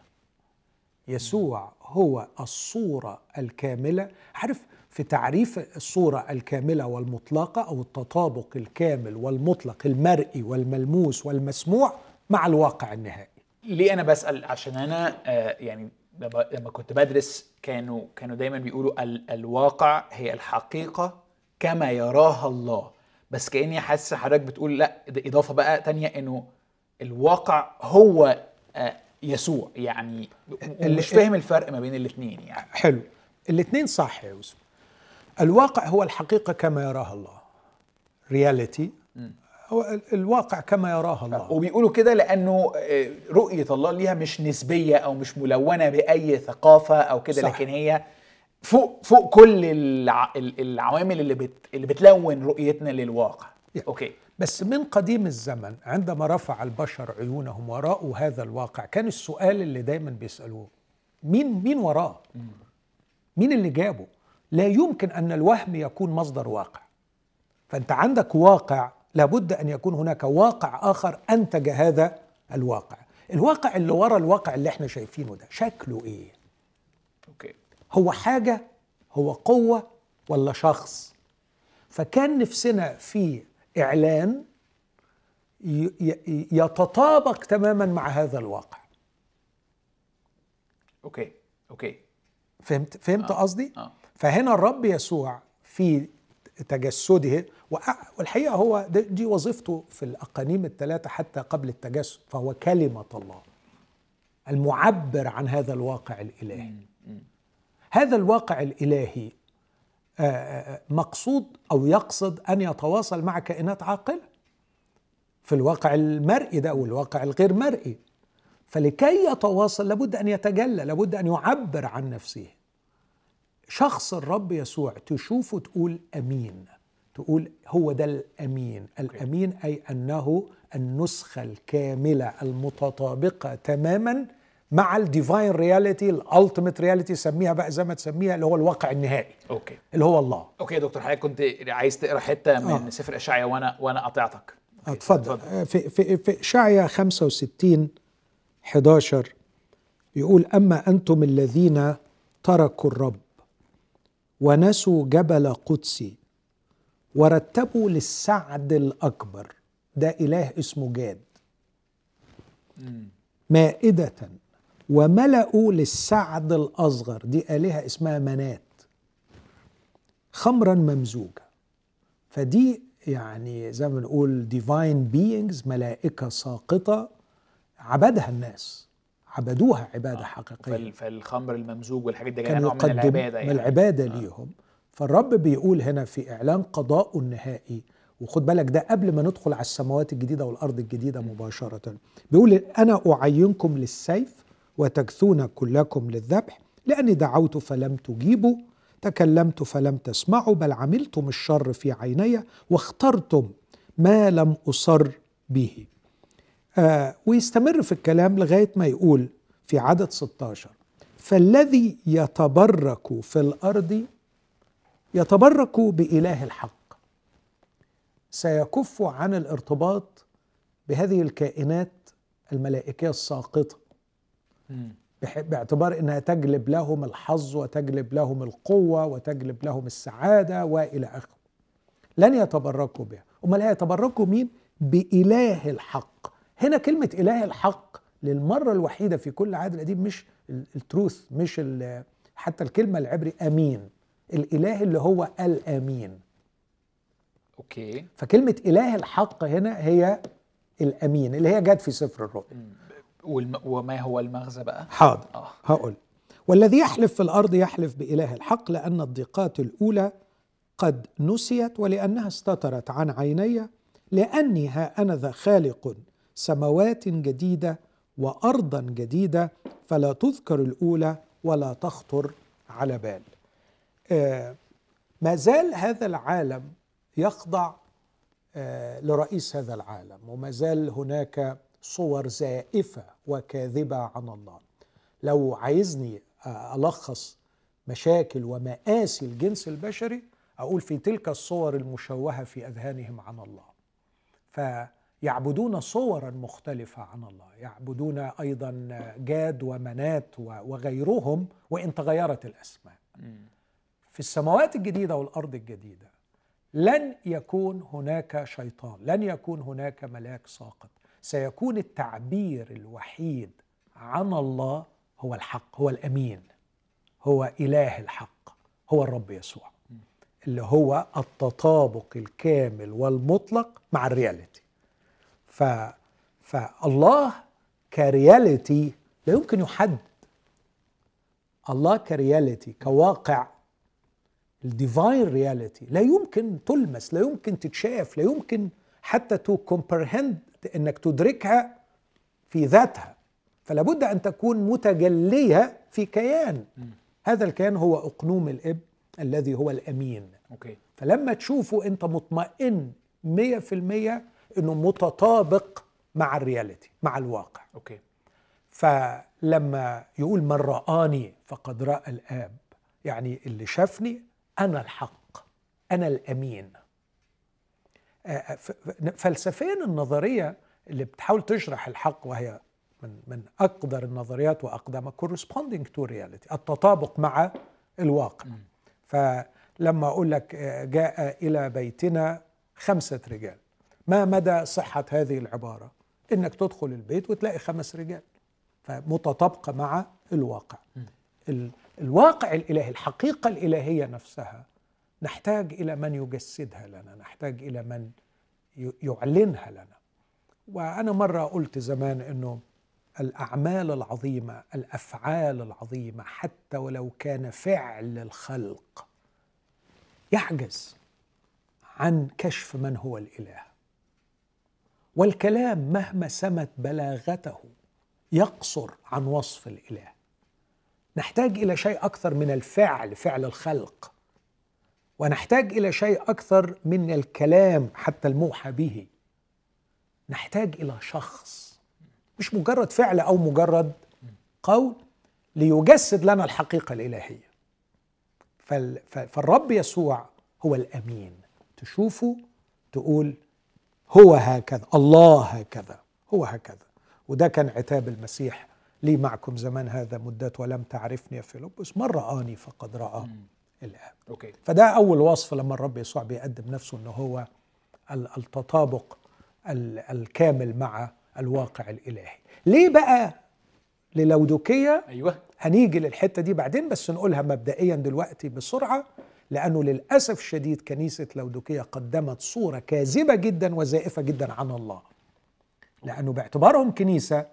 يسوع هو الصورة الكاملة. عارف في تعريف الصورة الكاملة والمطلقة أو التطابق الكامل والمطلق المرئي والملموس والمسموع مع الواقع النهائي. ليه أنا بسأل؟ عشان أنا آه يعني لما لما كنت بدرس كانوا كانوا دايما بيقولوا ال الواقع هي الحقيقة كما يراها الله. بس كأني حاسس حضرتك بتقول لأ ده إضافة بقى تانية إنه الواقع هو آه يسوع. يعني مش فاهم الفرق ما بين الاثنين يعني. حلو. الاثنين صح يا يوسف. الواقع هو الحقيقة كما يراها الله. reality هو ال- الواقع كما يراها الله وبيقولوا كده لأنه آه، رؤية الله ليها مش نسبية أو مش ملونة بأي ثقافة أو كده. لكن هي فوق فوق كل الع... ال- العوامل اللي بت... اللي بتلون رؤيتنا للواقع يا. okay بس من قديم الزمن عندما رفع البشر عيونهم وراءوا هذا الواقع كان السؤال اللي دايما بيسألوه مين مين وراه؟ مين اللي جابه؟ لا يمكن أن الوهم يكون مصدر واقع فأنت عندك واقع لابد أن يكون هناك واقع آخر أنتج هذا الواقع. الواقع اللي ورا الواقع اللي إحنا شايفينه ده شكله إيه؟ أوكي. هو حاجة هو قوة ولا شخص؟ فكان نفسنا في ي- يتطابق تماما مع هذا الواقع. okay okay. فهمت فهمت آه، قصدي؟ آه. فهنا الرب يسوع في تجسده. والحقيقة هو دي وظيفته في الأقانيم الثلاثة حتى قبل التجسد فهو كلمة الله المعبر عن هذا الواقع الإلهي. هذا الواقع الإلهي آه، آه، مقصود أو يقصد أن يتواصل مع كائنات عاقلة؟ في الواقع المرئي ده والواقع الغير مرئي. فلكي يتواصل لابد أن يتجلى لابد أن يعبر عن نفسه. شخص الرب يسوع تشوفه تقول أمين. تقول هو ده الأمين. الأمين أي أنه النسخة الكاملة المتطابقة تماما مع ال divine reality ال ultimate reality سميها بقى زي ما تسميها اللي هو الواقع النهائي. okay. اللي هو الله. okay يا دكتور حضرتك كنت عايز تقرأ حتة من آه. سفر إشعيا وأنا وأنا قطعتك أوكي، اتفضل. في في في إشعيا 65 11 يقول أما أنتم الذين تركوا الرب ونسوا جبل قدسي ورتبوا للسعد الأكبر. ده إله اسمه جاد. مائدة وملأوا للسعد الأصغر. دي آلهة اسمها منات. خمرا ممزوجة. فدي يعني زي ما بنقول divine beings ملائكة ساقطة عبدها الناس. عبدوها عبادة حقيقية. فال- فالخمر الممزوج والحاجات دي كانوا نوع من يقدموا العبادة من يعني العبادة ليهم. فالرب بيقول هنا في إعلان قضاءه النهائي وخد بالك ده قبل ما ندخل على السماوات الجديدة والأرض الجديدة مباشرة. بيقول أنا أعينكم للسيف وتجثون كلكم للذبح لأني دعوت فلم تجيبوا تكلمت فلم تسمعوا بل عملتم الشر في عيني واخترتم ما لم أصر به. آه ويستمر في الكلام لغاية ما يقول في عدد 16 فالذي يتبرك في الأرض يتبرك بإله الحق. سيكف عن الارتباط بهذه الكائنات الملائكية الساقطة. باعتبار إنها تجلب لهم الحظ وتجلب لهم القوة وتجلب لهم السعادة وإلى آخره. لن يتبركوا بها، أمال هيتبركوا مين؟ بإله الحق، هنا كلمة إله الحق للمرة الوحيدة في كل عهد القديم مش ال- التروث مش حتى الكلمة العبري أمين. الإله اللي هو الأمين. أوكي. فكلمة إله الحق هنا هي الآمين اللي هي جت في سفر الرؤيا والم... وما هو المغزى بقى؟ حاضر. آه. هقول. والذي يحلف في الأرض يحلف بإله الحق لأن الضيقات الأولى قد نسيت ولأنها استترت عن عيني لأني ها أنا ذا خالق سماوات جديدة وأرضا جديدة فلا تذكر الأولى ولا تخطر على بال. آه ما زال هذا العالم يخضع آه لرئيس هذا العالم وما زال هناك صور زائفة وكاذبة عن الله. لو عايزني ألخص مشاكل ومآسي الجنس البشري أقول في تلك الصور المشوهة في أذهانهم عن الله. فيعبدون صورا مختلفة عن الله يعبدون أيضا جاد ومنات وغيرهم وإن تغيرت الأسماء. في السماوات الجديدة والأرض الجديدة لن يكون هناك شيطان لن يكون هناك ملاك ساقط. سيكون التعبير الوحيد عن الله هو الحق هو الأمين هو إله الحق هو الرب يسوع اللي هو التطابق الكامل والمطلق مع الرياليتي. ف فالله ك reality لا يمكن يحد. الله ك reality كواقع. ال divine reality لا يمكن تلمس لا يمكن تتشاف لا يمكن حتى to comprehend إنك تدركها في ذاتها. فلا بد أن تكون متجلية في كيان. هذا الكيان هو أقنوم الآب الذي هو الآمين. أوكي. فلما تشوفه أنت مطمئن 100% إنه متطابق مع ال reality مع الواقع. أوكي. فلما يقول من رآني فقد رأى الآب يعني اللي شافني أنا الحق أنا الآمين. آه، ف- فلسفيا النظرية اللي بتحاول تشرح الحق وهي من من أقدر النظريات وأقدمها corresponding to reality التطابق مع الواقع. فلما أقول لك آه، جاء إلى بيتنا خمسة رجال. ما مدى صحة هذه العبارة؟ إنك تدخل البيت وتلاقي خمس رجال فمتطابقة مع الواقع. ال- الواقع الإلهي الحقيقة الإلهية نفسها نحتاج إلى من يجسدها لنا نحتاج إلى من يعلنها لنا. وأنا مرة قلت زمان أنه الأعمال العظيمة الأفعال العظيمة حتى ولو كان فعل الخلق يعجز عن كشف من هو الإله. والكلام مهما سمت بلاغته يقصر عن وصف الإله. نحتاج إلى شيء أكثر من الفعل فعل الخلق. ونحتاج إلى شيء أكثر من الكلام حتى الموحى به. نحتاج إلى شخص. مش مجرد فعل أو مجرد قول ليجسد لنا الحقيقة الإلهية. فالرب يسوع هو الآمين. تشوفه تقول هو هكذا الله هكذا هو هكذا. وده كان عتاب المسيح. لي معكم زمان هذا مدة ولم تعرفني يا فيلبس؟ من رآني فقد رأى الآب. أوكي. فده أول وصف لما الرب يسوع بيقدم نفسه أنه هو ال- التطابق ال- الكامل مع الواقع الإلهي. ليه بقى؟ للودوكية. أيوه. هنيجي للحتة دي بعدين بس نقولها مبدئيا دلوقتي بسرعة. لأنه للأسف الشديد كنيسة لودوكية قدمت صورة كاذبة جدا وزائفة جدا عن الله. لأنه باعتبارهم كنيسة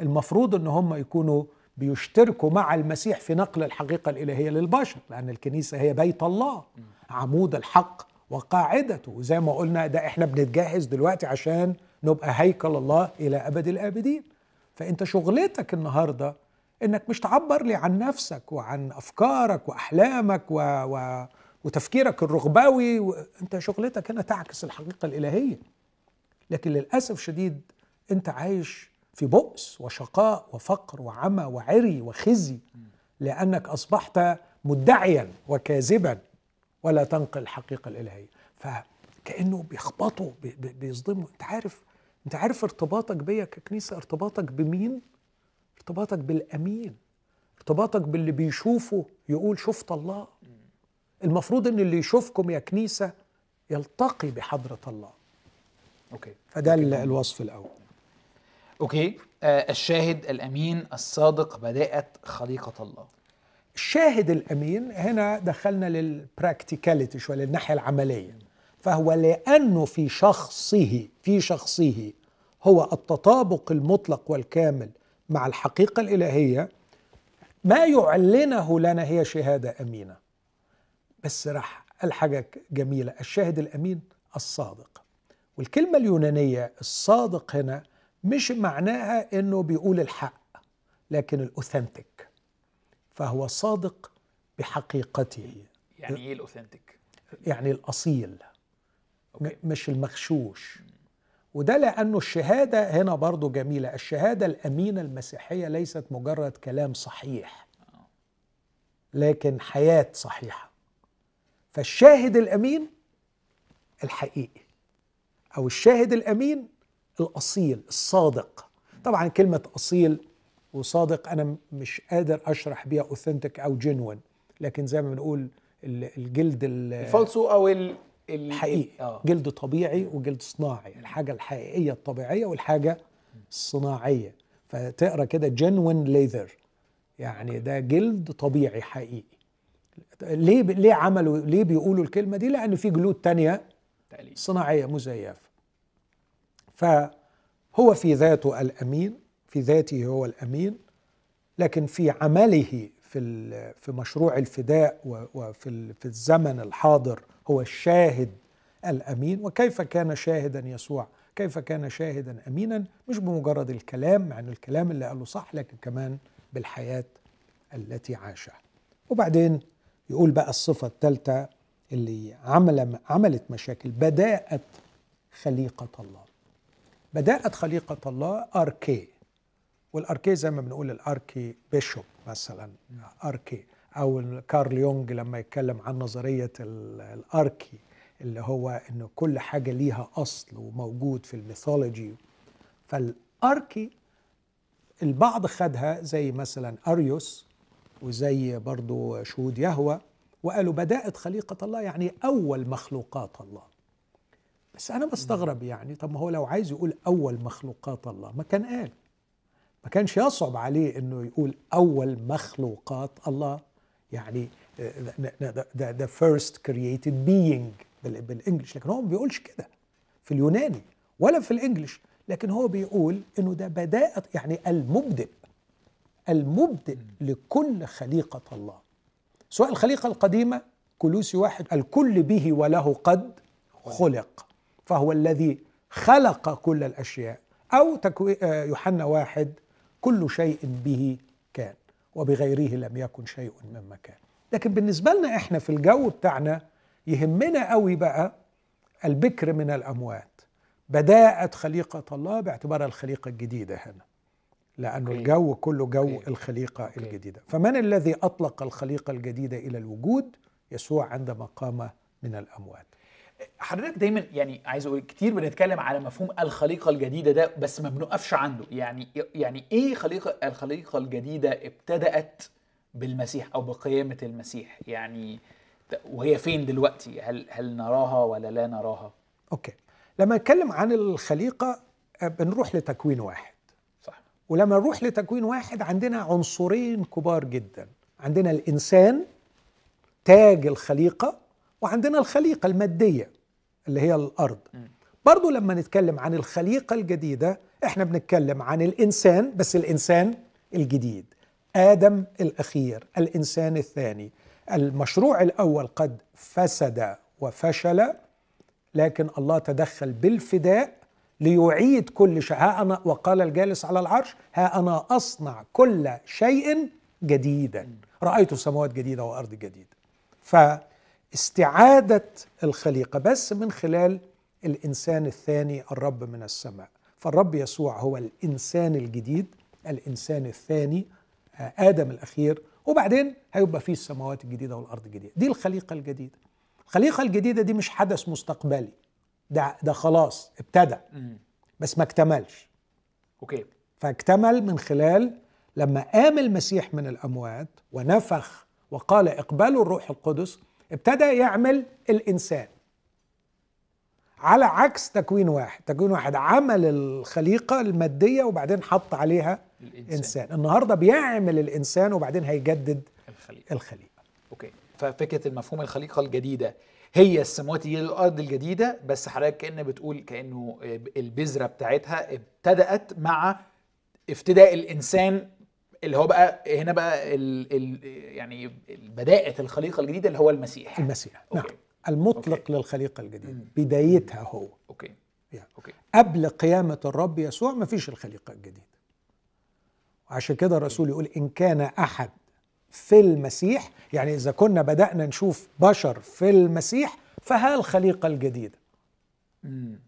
المفروض إن هم يكونوا بيشتركوا مع المسيح في نقل الحقيقة الإلهية للبشر لأن الكنيسة هي بيت الله عمود الحق وقاعدته. وزي ما قلنا ده إحنا بنتجهز دلوقتي عشان نبقى هيكل الله إلى أبد الآبدين. فأنت شغلتك النهارده إنك مش تعبر لي عن نفسك وعن أفكارك وأحلامك و... و... وتفكيرك الرغباوي و... انت شغلتك هنا تعكس الحقيقة الإلهية. لكن للأسف شديد انت عايش في بؤس وشقاء وفقر وعمى وعري وخزي لأنك أصبحت مدعيا وكاذبا ولا تنقل الحقيقة الإلهية. فكأنه بيخبطوا بي- بي- بيصدموا. انت عارف انت عارف ارتباطك بيا ككنيسة؟ ارتباطك بمين؟ ارتباطك بالآمين. ارتباطك باللي بيشوفه يقول شفت الله. المفروض إن اللي يشوفكم يا كنيسة يلتقي بحضرة الله. أوكي. فده ال- الوصف الأول. أوكي. آه الشاهد الأمين الصادق بداءة خليقة الله. الشاهد الأمين هنا دخلنا للبراكتيكاليتي شوية للناحية العملية. فهو لأنه في شخصه في شخصه هو التطابق المطلق والكامل مع الحقيقة الإلهية ما يعلنه لنا هي شهادة أمينة. بس راح قال حاجة جميلة. الشاهد الأمين الصادق. والكلمة اليونانية الصادق هنا مش معناها إنه بيقول الحق لكن الأوثنتيك. فهو صادق بحقيقته. يعني إيه الأوثنتيك؟ يعني الأصيل م- أوكي. مش المغشوش. وده لأنه الشهادة هنا برضو جميلة. الشهادة الأمينة المسيحية ليست مجرد كلام صحيح لكن حياة صحيحة. فالشاهد الأمين الحقيقي أو الشاهد الأمين الأصيل الصادق. طبعا كلمة أصيل وصادق أنا مش قادر أشرح بيها authentic أو genuine لكن زي ما بنقول ال- الجلد ال- الفالسو أو ال ال- الحقيقي. آه. جلد طبيعي وجلد صناعي الحاجة الحقيقية الطبيعية والحاجة الصناعية. فتقرأ كده genuine leather يعني ده جلد طبيعي حقيقي. ليه ليه عملوا ليه بيقولوا الكلمة دي؟ لأن في جلود تانية تقليد صناعية مزيفة. فهو في ذاته الأمين في ذاته هو الأمين لكن في عمله في ال- في مشروع الفداء وفي ال- في الزمن الحاضر هو الشاهد الأمين. وكيف كان شاهدا يسوع؟ كيف كان شاهدا أمينا؟ مش بمجرد الكلام مع ان الكلام اللي قاله صح لكن كمان بالحياة التي عاشها. وبعدين يقول بقى الصفة الثالثة اللي عمل عملت مشاكل. بداءة خليقة الله. بداءة خليقة الله أركي والأركي زي ما بنقول الأركي بيشوب مثلا أركي أو كارل يونج لما يتكلم عن نظرية ال- الأركي اللي هو إنه كل حاجة ليها أصل وموجود في الميثولوجي. فالأركي البعض خدها زي مثلا أريوس وزي برضو شهود يهوى وقالوا بداءة خليقة الله يعني أول مخلوقات الله. بس أنا بستغرب يعني طب ما هو لو عايز يقول أول مخلوقات الله ما كان قال. ما كانش يصعب عليه إنه يقول أول مخلوقات الله. يعني the first created being بال English. لكن هو ما بيقولش كده في اليوناني ولا في ال English لكن هو بيقول إنه ده بداءة يعني المبدئ. المبدئ لكل خليقة الله. سواء الخليقة القديمة كلوسي واحد الكل به وله قد خلق. فهو الذي خلق كل الأشياء. أو آه، يوحنا واحد كل شيء به كان وبغيره لم يكن شيء مما كان لكن بالنسبة لنا إحنا في الجو بتاعنا يهمنا قوي بقى البكر من الأموات بداءة خليقة الله باعتبارها الخليقة الجديدة هنا. أوكي. الجو كله جو. الخليقة. الجديدة. فمن الذي أطلق الخليقة الجديدة إلى الوجود؟ يسوع عندما قام من الأموات. حضرتك دايما يعني عايز أقول كتير بنتكلم على مفهوم الخليقة الجديدة ده بس ما بنقفش عنده. يعني يعني إيه خليقة الخليقة الجديدة ابتدأت بالمسيح أو بقيامة المسيح؟ يعني وهي فين دلوقتي؟ هل هل نراها ولا لا نراها؟ أوكي. لما نتكلم عن الخليقة آه، بنروح لتكوين واحد. ولما نروح لتكوين واحد عندنا عنصرين كبار جدا. عندنا الإنسان تاج الخليقة وعندنا الخليقة المادية اللي هي الأرض. برضو لما نتكلم عن الخليقة الجديدة إحنا بنتكلم عن الإنسان بس الإنسان الجديد. آدم الأخير الإنسان الثاني. المشروع الأول قد فسد وفشل لكن الله تدخل بالفداء ليعيد كل شيء. ها أنا وقال الجالس على العرش ها أنا أصنع كل شيء جديدا. رأيت سماوات جديدة وأرض جديدة. فاستعادة الخليقة بس من خلال الإنسان الثاني الرب من السماء. فالرب يسوع هو الإنسان الجديد الإنسان الثاني آه، آدم الأخير. وبعدين هيبقى فيه السماوات الجديدة والأرض الجديدة. دي الخليقة الجديدة. الخليقة الجديدة دي مش حدث مستقبلي. ده ده خلاص ابتدى. بس ما اكتملش. أوكي. فاكتمل من خلال لما قام المسيح من الأموات ونفخ وقال اقبلوا الروح القدس ابتدى يعمل الإنسان. على عكس تكوين واحد. تكوين واحد عمل الخليقة المادية وبعدين حط عليها الإنسان. إنسان النهاردة بيعمل الإنسان وبعدين هيجدد الخليقة. الخليقة. أوكي. ففكرة المفهوم الخليقة الجديدة هي السماوات هي الأرض الجديدة بس حضرتك كأن بتقول كأنه البذرة بتاعتها ابتدأت مع افتداء الإنسان اللي هو بقى هنا بقى ال ال يعني بدايه الخليقة الجديدة اللي هو المسيح المسيح نعم أوكي. المطلق أوكي. للخليقة الجديدة مم. بدايتها هو أوكي يعني. أوكي قبل قيامة الرب يسوع ما فيش الخليقة الجديدة وعشان كده الرسول يقول إن كان أحد في المسيح يعني إذا كنا بدأنا نشوف بشر في المسيح فها الخليقة الجديدة.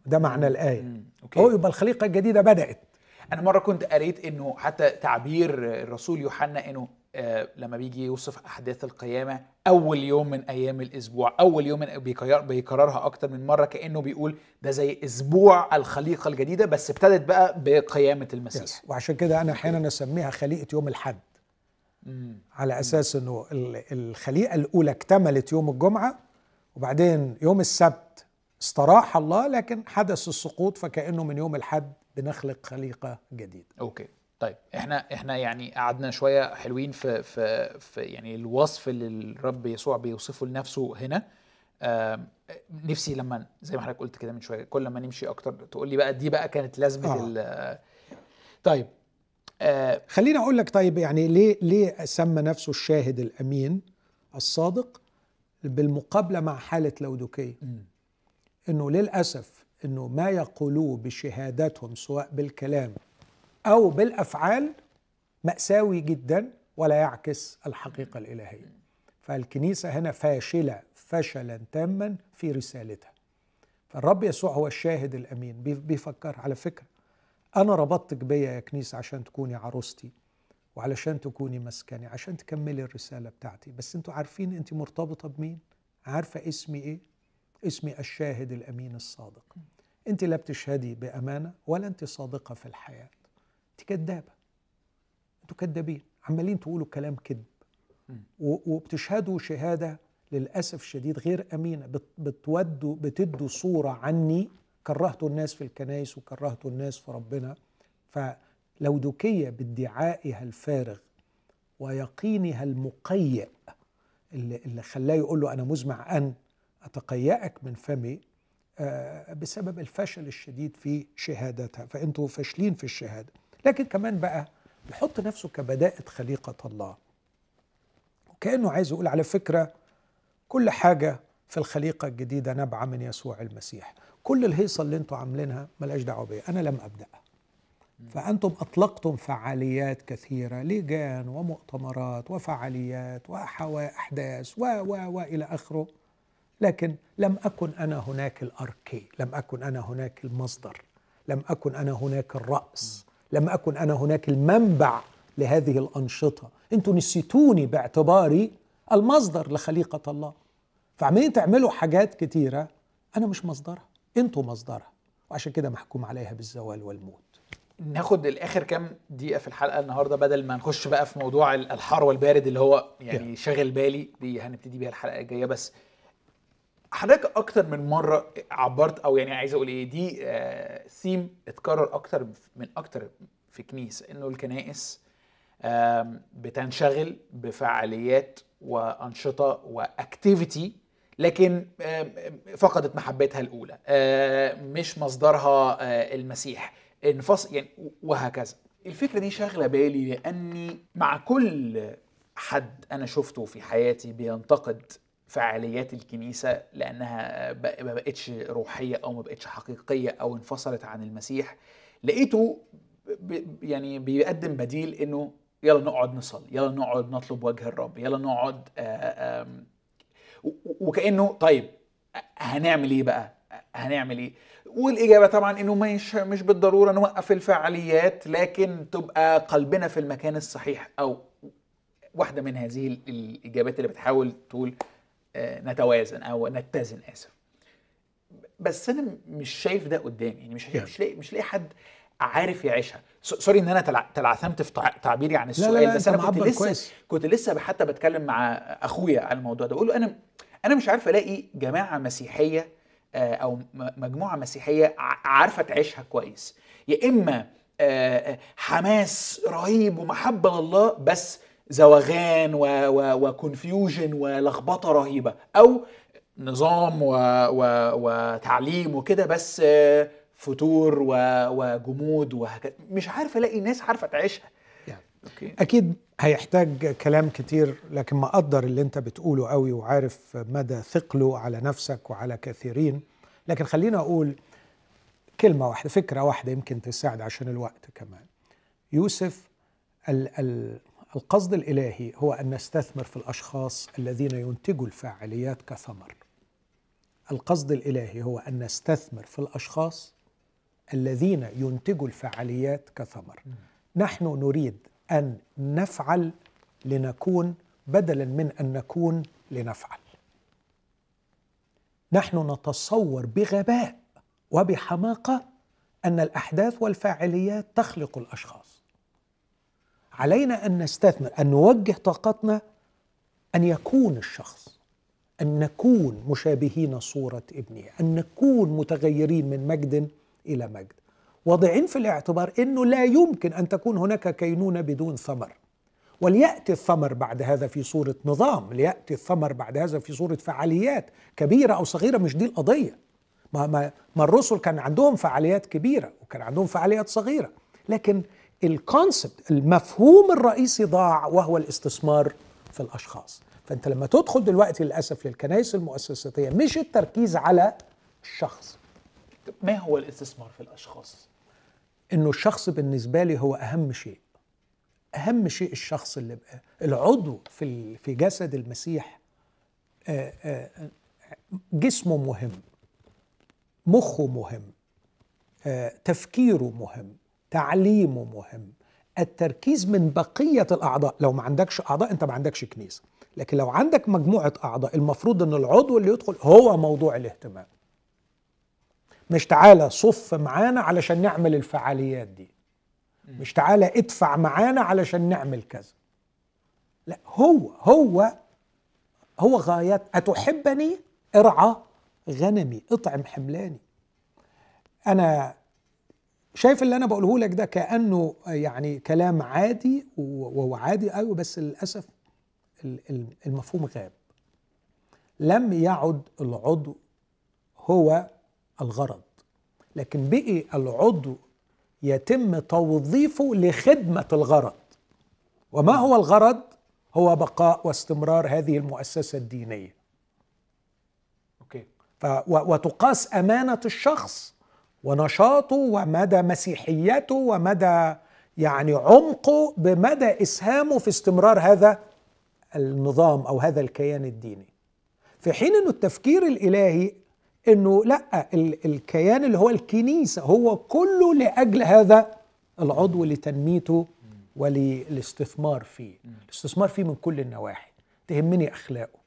ده معنى الآية. هو يبقى الخليقة الجديدة بدأت. أنا مرة كنت قريت إنه حتى تعبير الرسول يوحنا إنه آه لما بيجي يوصف أحداث القيامة أول يوم من أيام الأسبوع أول يوم من بيكرر بيكررها أكتر من مرة كأنه بيقول ده زي أسبوع الخليقة الجديدة بس ابتدت بقى بقيامة المسيح. وعشان كده أنا أحيانا أسميها خليقة يوم الحد. مم. على أساس أنه ال- الخليقة الأولى اكتملت يوم الجمعة وبعدين يوم السبت استراح الله لكن حدث السقوط فكأنه من يوم الحد بنخلق خليقة جديدة أوكي طيب إحنا إحنا يعني قعدنا شوية حلوين في في في يعني الوصف اللي الرب يسوع بيوصفه لنفسه هنا آم، نفسي لما زي ما حضرتك قلت كده من شوية كل ما نمشي أكتر تقول لي بقى دي بقى كانت لازمة آه. ال- طيب آه خليني أقول لك طيب يعني ليه ليه سمى نفسه الشاهد الأمين الصادق بالمقابلة مع حالة لودوكية. إنه للأسف إنه ما يقولوه بشهاداتهم سواء بالكلام أو بالأفعال مأساوي جدا ولا يعكس الحقيقة الإلهية. فالكنيسة هنا فاشلة فشلا تاما في رسالتها. فالرب يسوع هو الشاهد الأمين بي- بيفكر على فكرة. أنا ربطتك بيا يا كنيسة عشان تكوني عروستي وعلشان تكوني مسكني عشان تكملي الرسالة بتاعتي. بس أنتوا عارفين انت مرتبطة بمين؟ عارفة اسمي إيه؟ اسمي الشاهد الأمين الصادق. انت لا بتشهدي بأمانة ولا انت صادقة في الحياة. انت كدابة. أنتوا كدابين. عمالين تقولوا كلام كذب. وبتشهدوا شهادة للأسف الشديد غير بت- بتودوا بتدوا صورة عني كرهتوا الناس في الكنائس وكرهتوا الناس في ربنا. فلودوكيه بادعائها الفارغ ويقينها المقيء اللي, اللي خلاه يقول له أنا مزمع أن أتقيأك من فمي آه، بسبب الفشل الشديد في شهادتها. فأنتوا فاشلين في الشهادة. لكن كمان بقى بيحط نفسه كبداءة خليقة الله. وكأنه عايز يقول على فكرة كل حاجة في الخليقة الجديدة نابعة من يسوع المسيح. كل الهيصة اللي أنتوا عاملينها ملهاش دعوة بيا. أنا لم أبدأها فأنتم أطلقتم فعاليات كثيرة لجان ومؤتمرات وفعاليات وأحداث و و وإلى آخره. لكن لم أكن أنا هناك الأركي لم أكن أنا هناك المصدر لم أكن أنا هناك الرأس لم أكن أنا هناك المنبع لهذه الأنشطة. أنتوا نسيتوني باعتباري المصدر لخليقة الله. فعمالين تعملوا حاجات كتيرة. أنا مش مصدرها. أنتوا مصدرها. وعشان كده محكوم عليها بالزوال والموت. ناخد الآخر كام دقيقة في الحلقة النهارده بدل ما نخش بقى في موضوع ال- الحار والبارد اللي هو يعني شاغل بالي. دي هنبتدي بيها الحلقة الجاية. بس حضرتك أكتر من مرة عبرت أو يعني عايز أقول إيه دي آه ثيم اتكرر أكتر من أكتر في كنيسة. إنه الكنائس آم، بتنشغل بفعاليات وأنشطة واكتيفيتي لكن فقدت محبتها الأولى. آم، مش مصدرها آه، المسيح. انفصل يعني وهكذا. الفكرة دي شاغلة بالي لأني مع كل حد أنا شفته في حياتي بينتقد فعاليات الكنيسة لأنها ما بقتش روحية أو ما بقتش حقيقية أو انفصلت عن المسيح. لقيته يعني بيقدم بديل إنه يلا نقعد نصلي يلا نقعد نطلب وجه الرب يلا نقعد آه، آم، و- و- وكأنه طيب هنعمل إيه بقى؟ هنعمل إيه؟ والإجابة طبعا إنه مش مش بالضرورة نوقف الفعاليات لكن تبقى قلبنا في المكان الصحيح أو واحدة من هذه ال- الإجابات اللي بتحاول تقول آه، نتوازن أو نتزن آسف. بس أنا مش شايف ده قدامي يعني مش يعني. مش لاقي مش لاقي حد عارف يعيشها. سوري إن أنا تلع- تلعثمت في تع- تعبيري عن لا السؤال لا لا بس أنت أنا كنت لسه كويس. كنت لسه حتى بتكلم مع أخويا على الموضوع ده بقول له أنا أنا مش عارف ألاقي جماعة مسيحية آه، أو مجموعة مسيحية عارفة تعيشها كويس. يا إما آه، آه، حماس رهيب ومحبة لله بس زوغان و confusion ولخبطة رهيبة أو نظام و و وتعليم وكده بس فتور و وجمود وهكذا. مش عارف ألاقي ناس عارفة تعيشها. يعني أوكي. أكيد هيحتاج كلام كتير لكن مقدر اللي أنت بتقوله قوي وعارف مدى ثقله على نفسك وعلى كثيرين. لكن خلينا أقول كلمة واحدة فكرة واحدة يمكن تساعد عشان الوقت كمان. يوسف ال ال القصد الإلهي هو أن نستثمر في الأشخاص الذين ينتجوا الفاعليات كثمر. القصد الإلهي هو أن نستثمر في الأشخاص الذين ينتجوا الفعاليات كثمر. نحن نريد أن نفعل لنكون بدلا من أن نكون لنفعل. نحن نتصور بغباء وبحماقة أن الأحداث والفاعليات تخلق الأشخاص. علينا أن نستثمر أن نوجه طاقتنا أن يكون الشخص أن نكون مشابهين صورة ابنه أن نكون متغيرين من مجد إلى مجد. واضعين في الاعتبار إنه لا يمكن أن تكون هناك كينونة بدون ثمر. وليأتي الثمر بعد هذا في صورة نظام ليأتي الثمر بعد هذا في صورة فعاليات كبيرة أو صغيرة مش دي القضية. ما, ما, ما الرسل كان عندهم فعاليات كبيرة وكان عندهم فعاليات صغيرة. لكن الكونسبت المفهوم الرئيسي ضاع وهو الاستثمار في الأشخاص. فأنت لما تدخل دلوقتي للأسف للكنائس المؤسساتيه مش التركيز على الشخص. ما هو الاستثمار في الأشخاص؟ إنه الشخص بالنسبة لي هو أهم شيء. أهم شيء الشخص اللي بقى العضو في في جسد المسيح. آه، آه، جسمه مهم. مخه مهم. آه، تفكيره مهم. تعليمه مهم. التركيز من بقية الأعضاء. لو ما عندكش أعضاء أنت ما عندكش كنيسة. لكن لو عندك مجموعة أعضاء المفروض إن العضو اللي يدخل هو موضوع الاهتمام. مش تعالى صف معانا علشان نعمل الفعاليات دي. مش تعالى ادفع معانا علشان نعمل كذا. لا هو هو هو غايات. أتحبني؟ ارعى غنمي. اطعم حملاني أنا شايف اللي أنا بقوله لك ده كأنه يعني كلام عادي وهو عادي. أيوه بس للأسف ال- ال- المفهوم غاب. لم يعد العضو هو الغرض. لكن بقي العضو يتم توظيفه لخدمة الغرض. وما هو الغرض؟ هو بقاء واستمرار هذه المؤسسة الدينية. أوكي. ف وتقاس أمانة الشخص ونشاطه ومدى مسيحيته ومدى يعني عمقه بمدى إسهامه في استمرار هذا النظام أو هذا الكيان الديني. في حين أنه التفكير الإلهي أنه لا ال- الكيان اللي هو الكنيسة هو كله لأجل هذا العضو لتنميته وللاستثمار فيه. الاستثمار فيه من كل النواحي. تهمني أخلاقه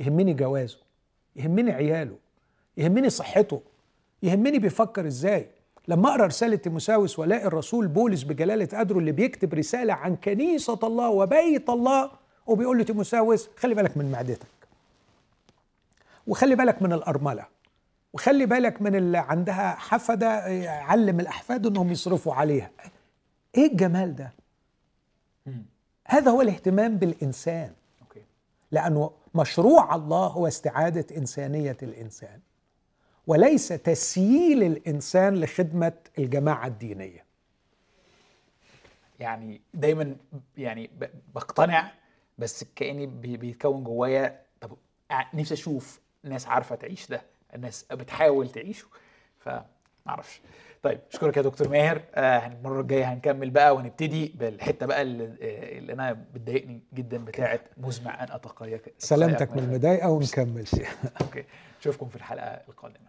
يهمني جوازه يهمني عياله يهمني صحته يهمني بيفكر إزاي. لما أقرأ رسالة تيموساوس والاقي الرسول بولس بجلالة قدره اللي بيكتب رسالة عن كنيسة الله وبيت الله وبيقول لتيموساوس خلي بالك من معدتك وخلي بالك من الأرملة. وخلي بالك من اللي عندها حفدة علم الأحفاد إنهم يصرفوا عليها. إيه الجمال ده؟ هذا هو الاهتمام بالإنسان. أوكي. لأنه مشروع الله هو استعادة إنسانية الإنسان وليس تسييل الإنسان لخدمة الجماعة الدينية. يعني دايما يعني بقتنع بس كأني بي- بيتكون جوايا طب ع- نفسي أشوف ناس عارفة تعيش ده. الناس بتحاول تعيشه فمعرفش طيب أشكرك يا دكتور ماهر. آه المرة الجاية هنكمل بقى ونبتدي بالحتة بقى اللي, آه، اللي أنا بتضايقني جدا بتاعه مزمع أن أتقيك. سلامتك من الخير. المضايقة ونكمل. أوكي. اشوفكم في الحلقة القادمة.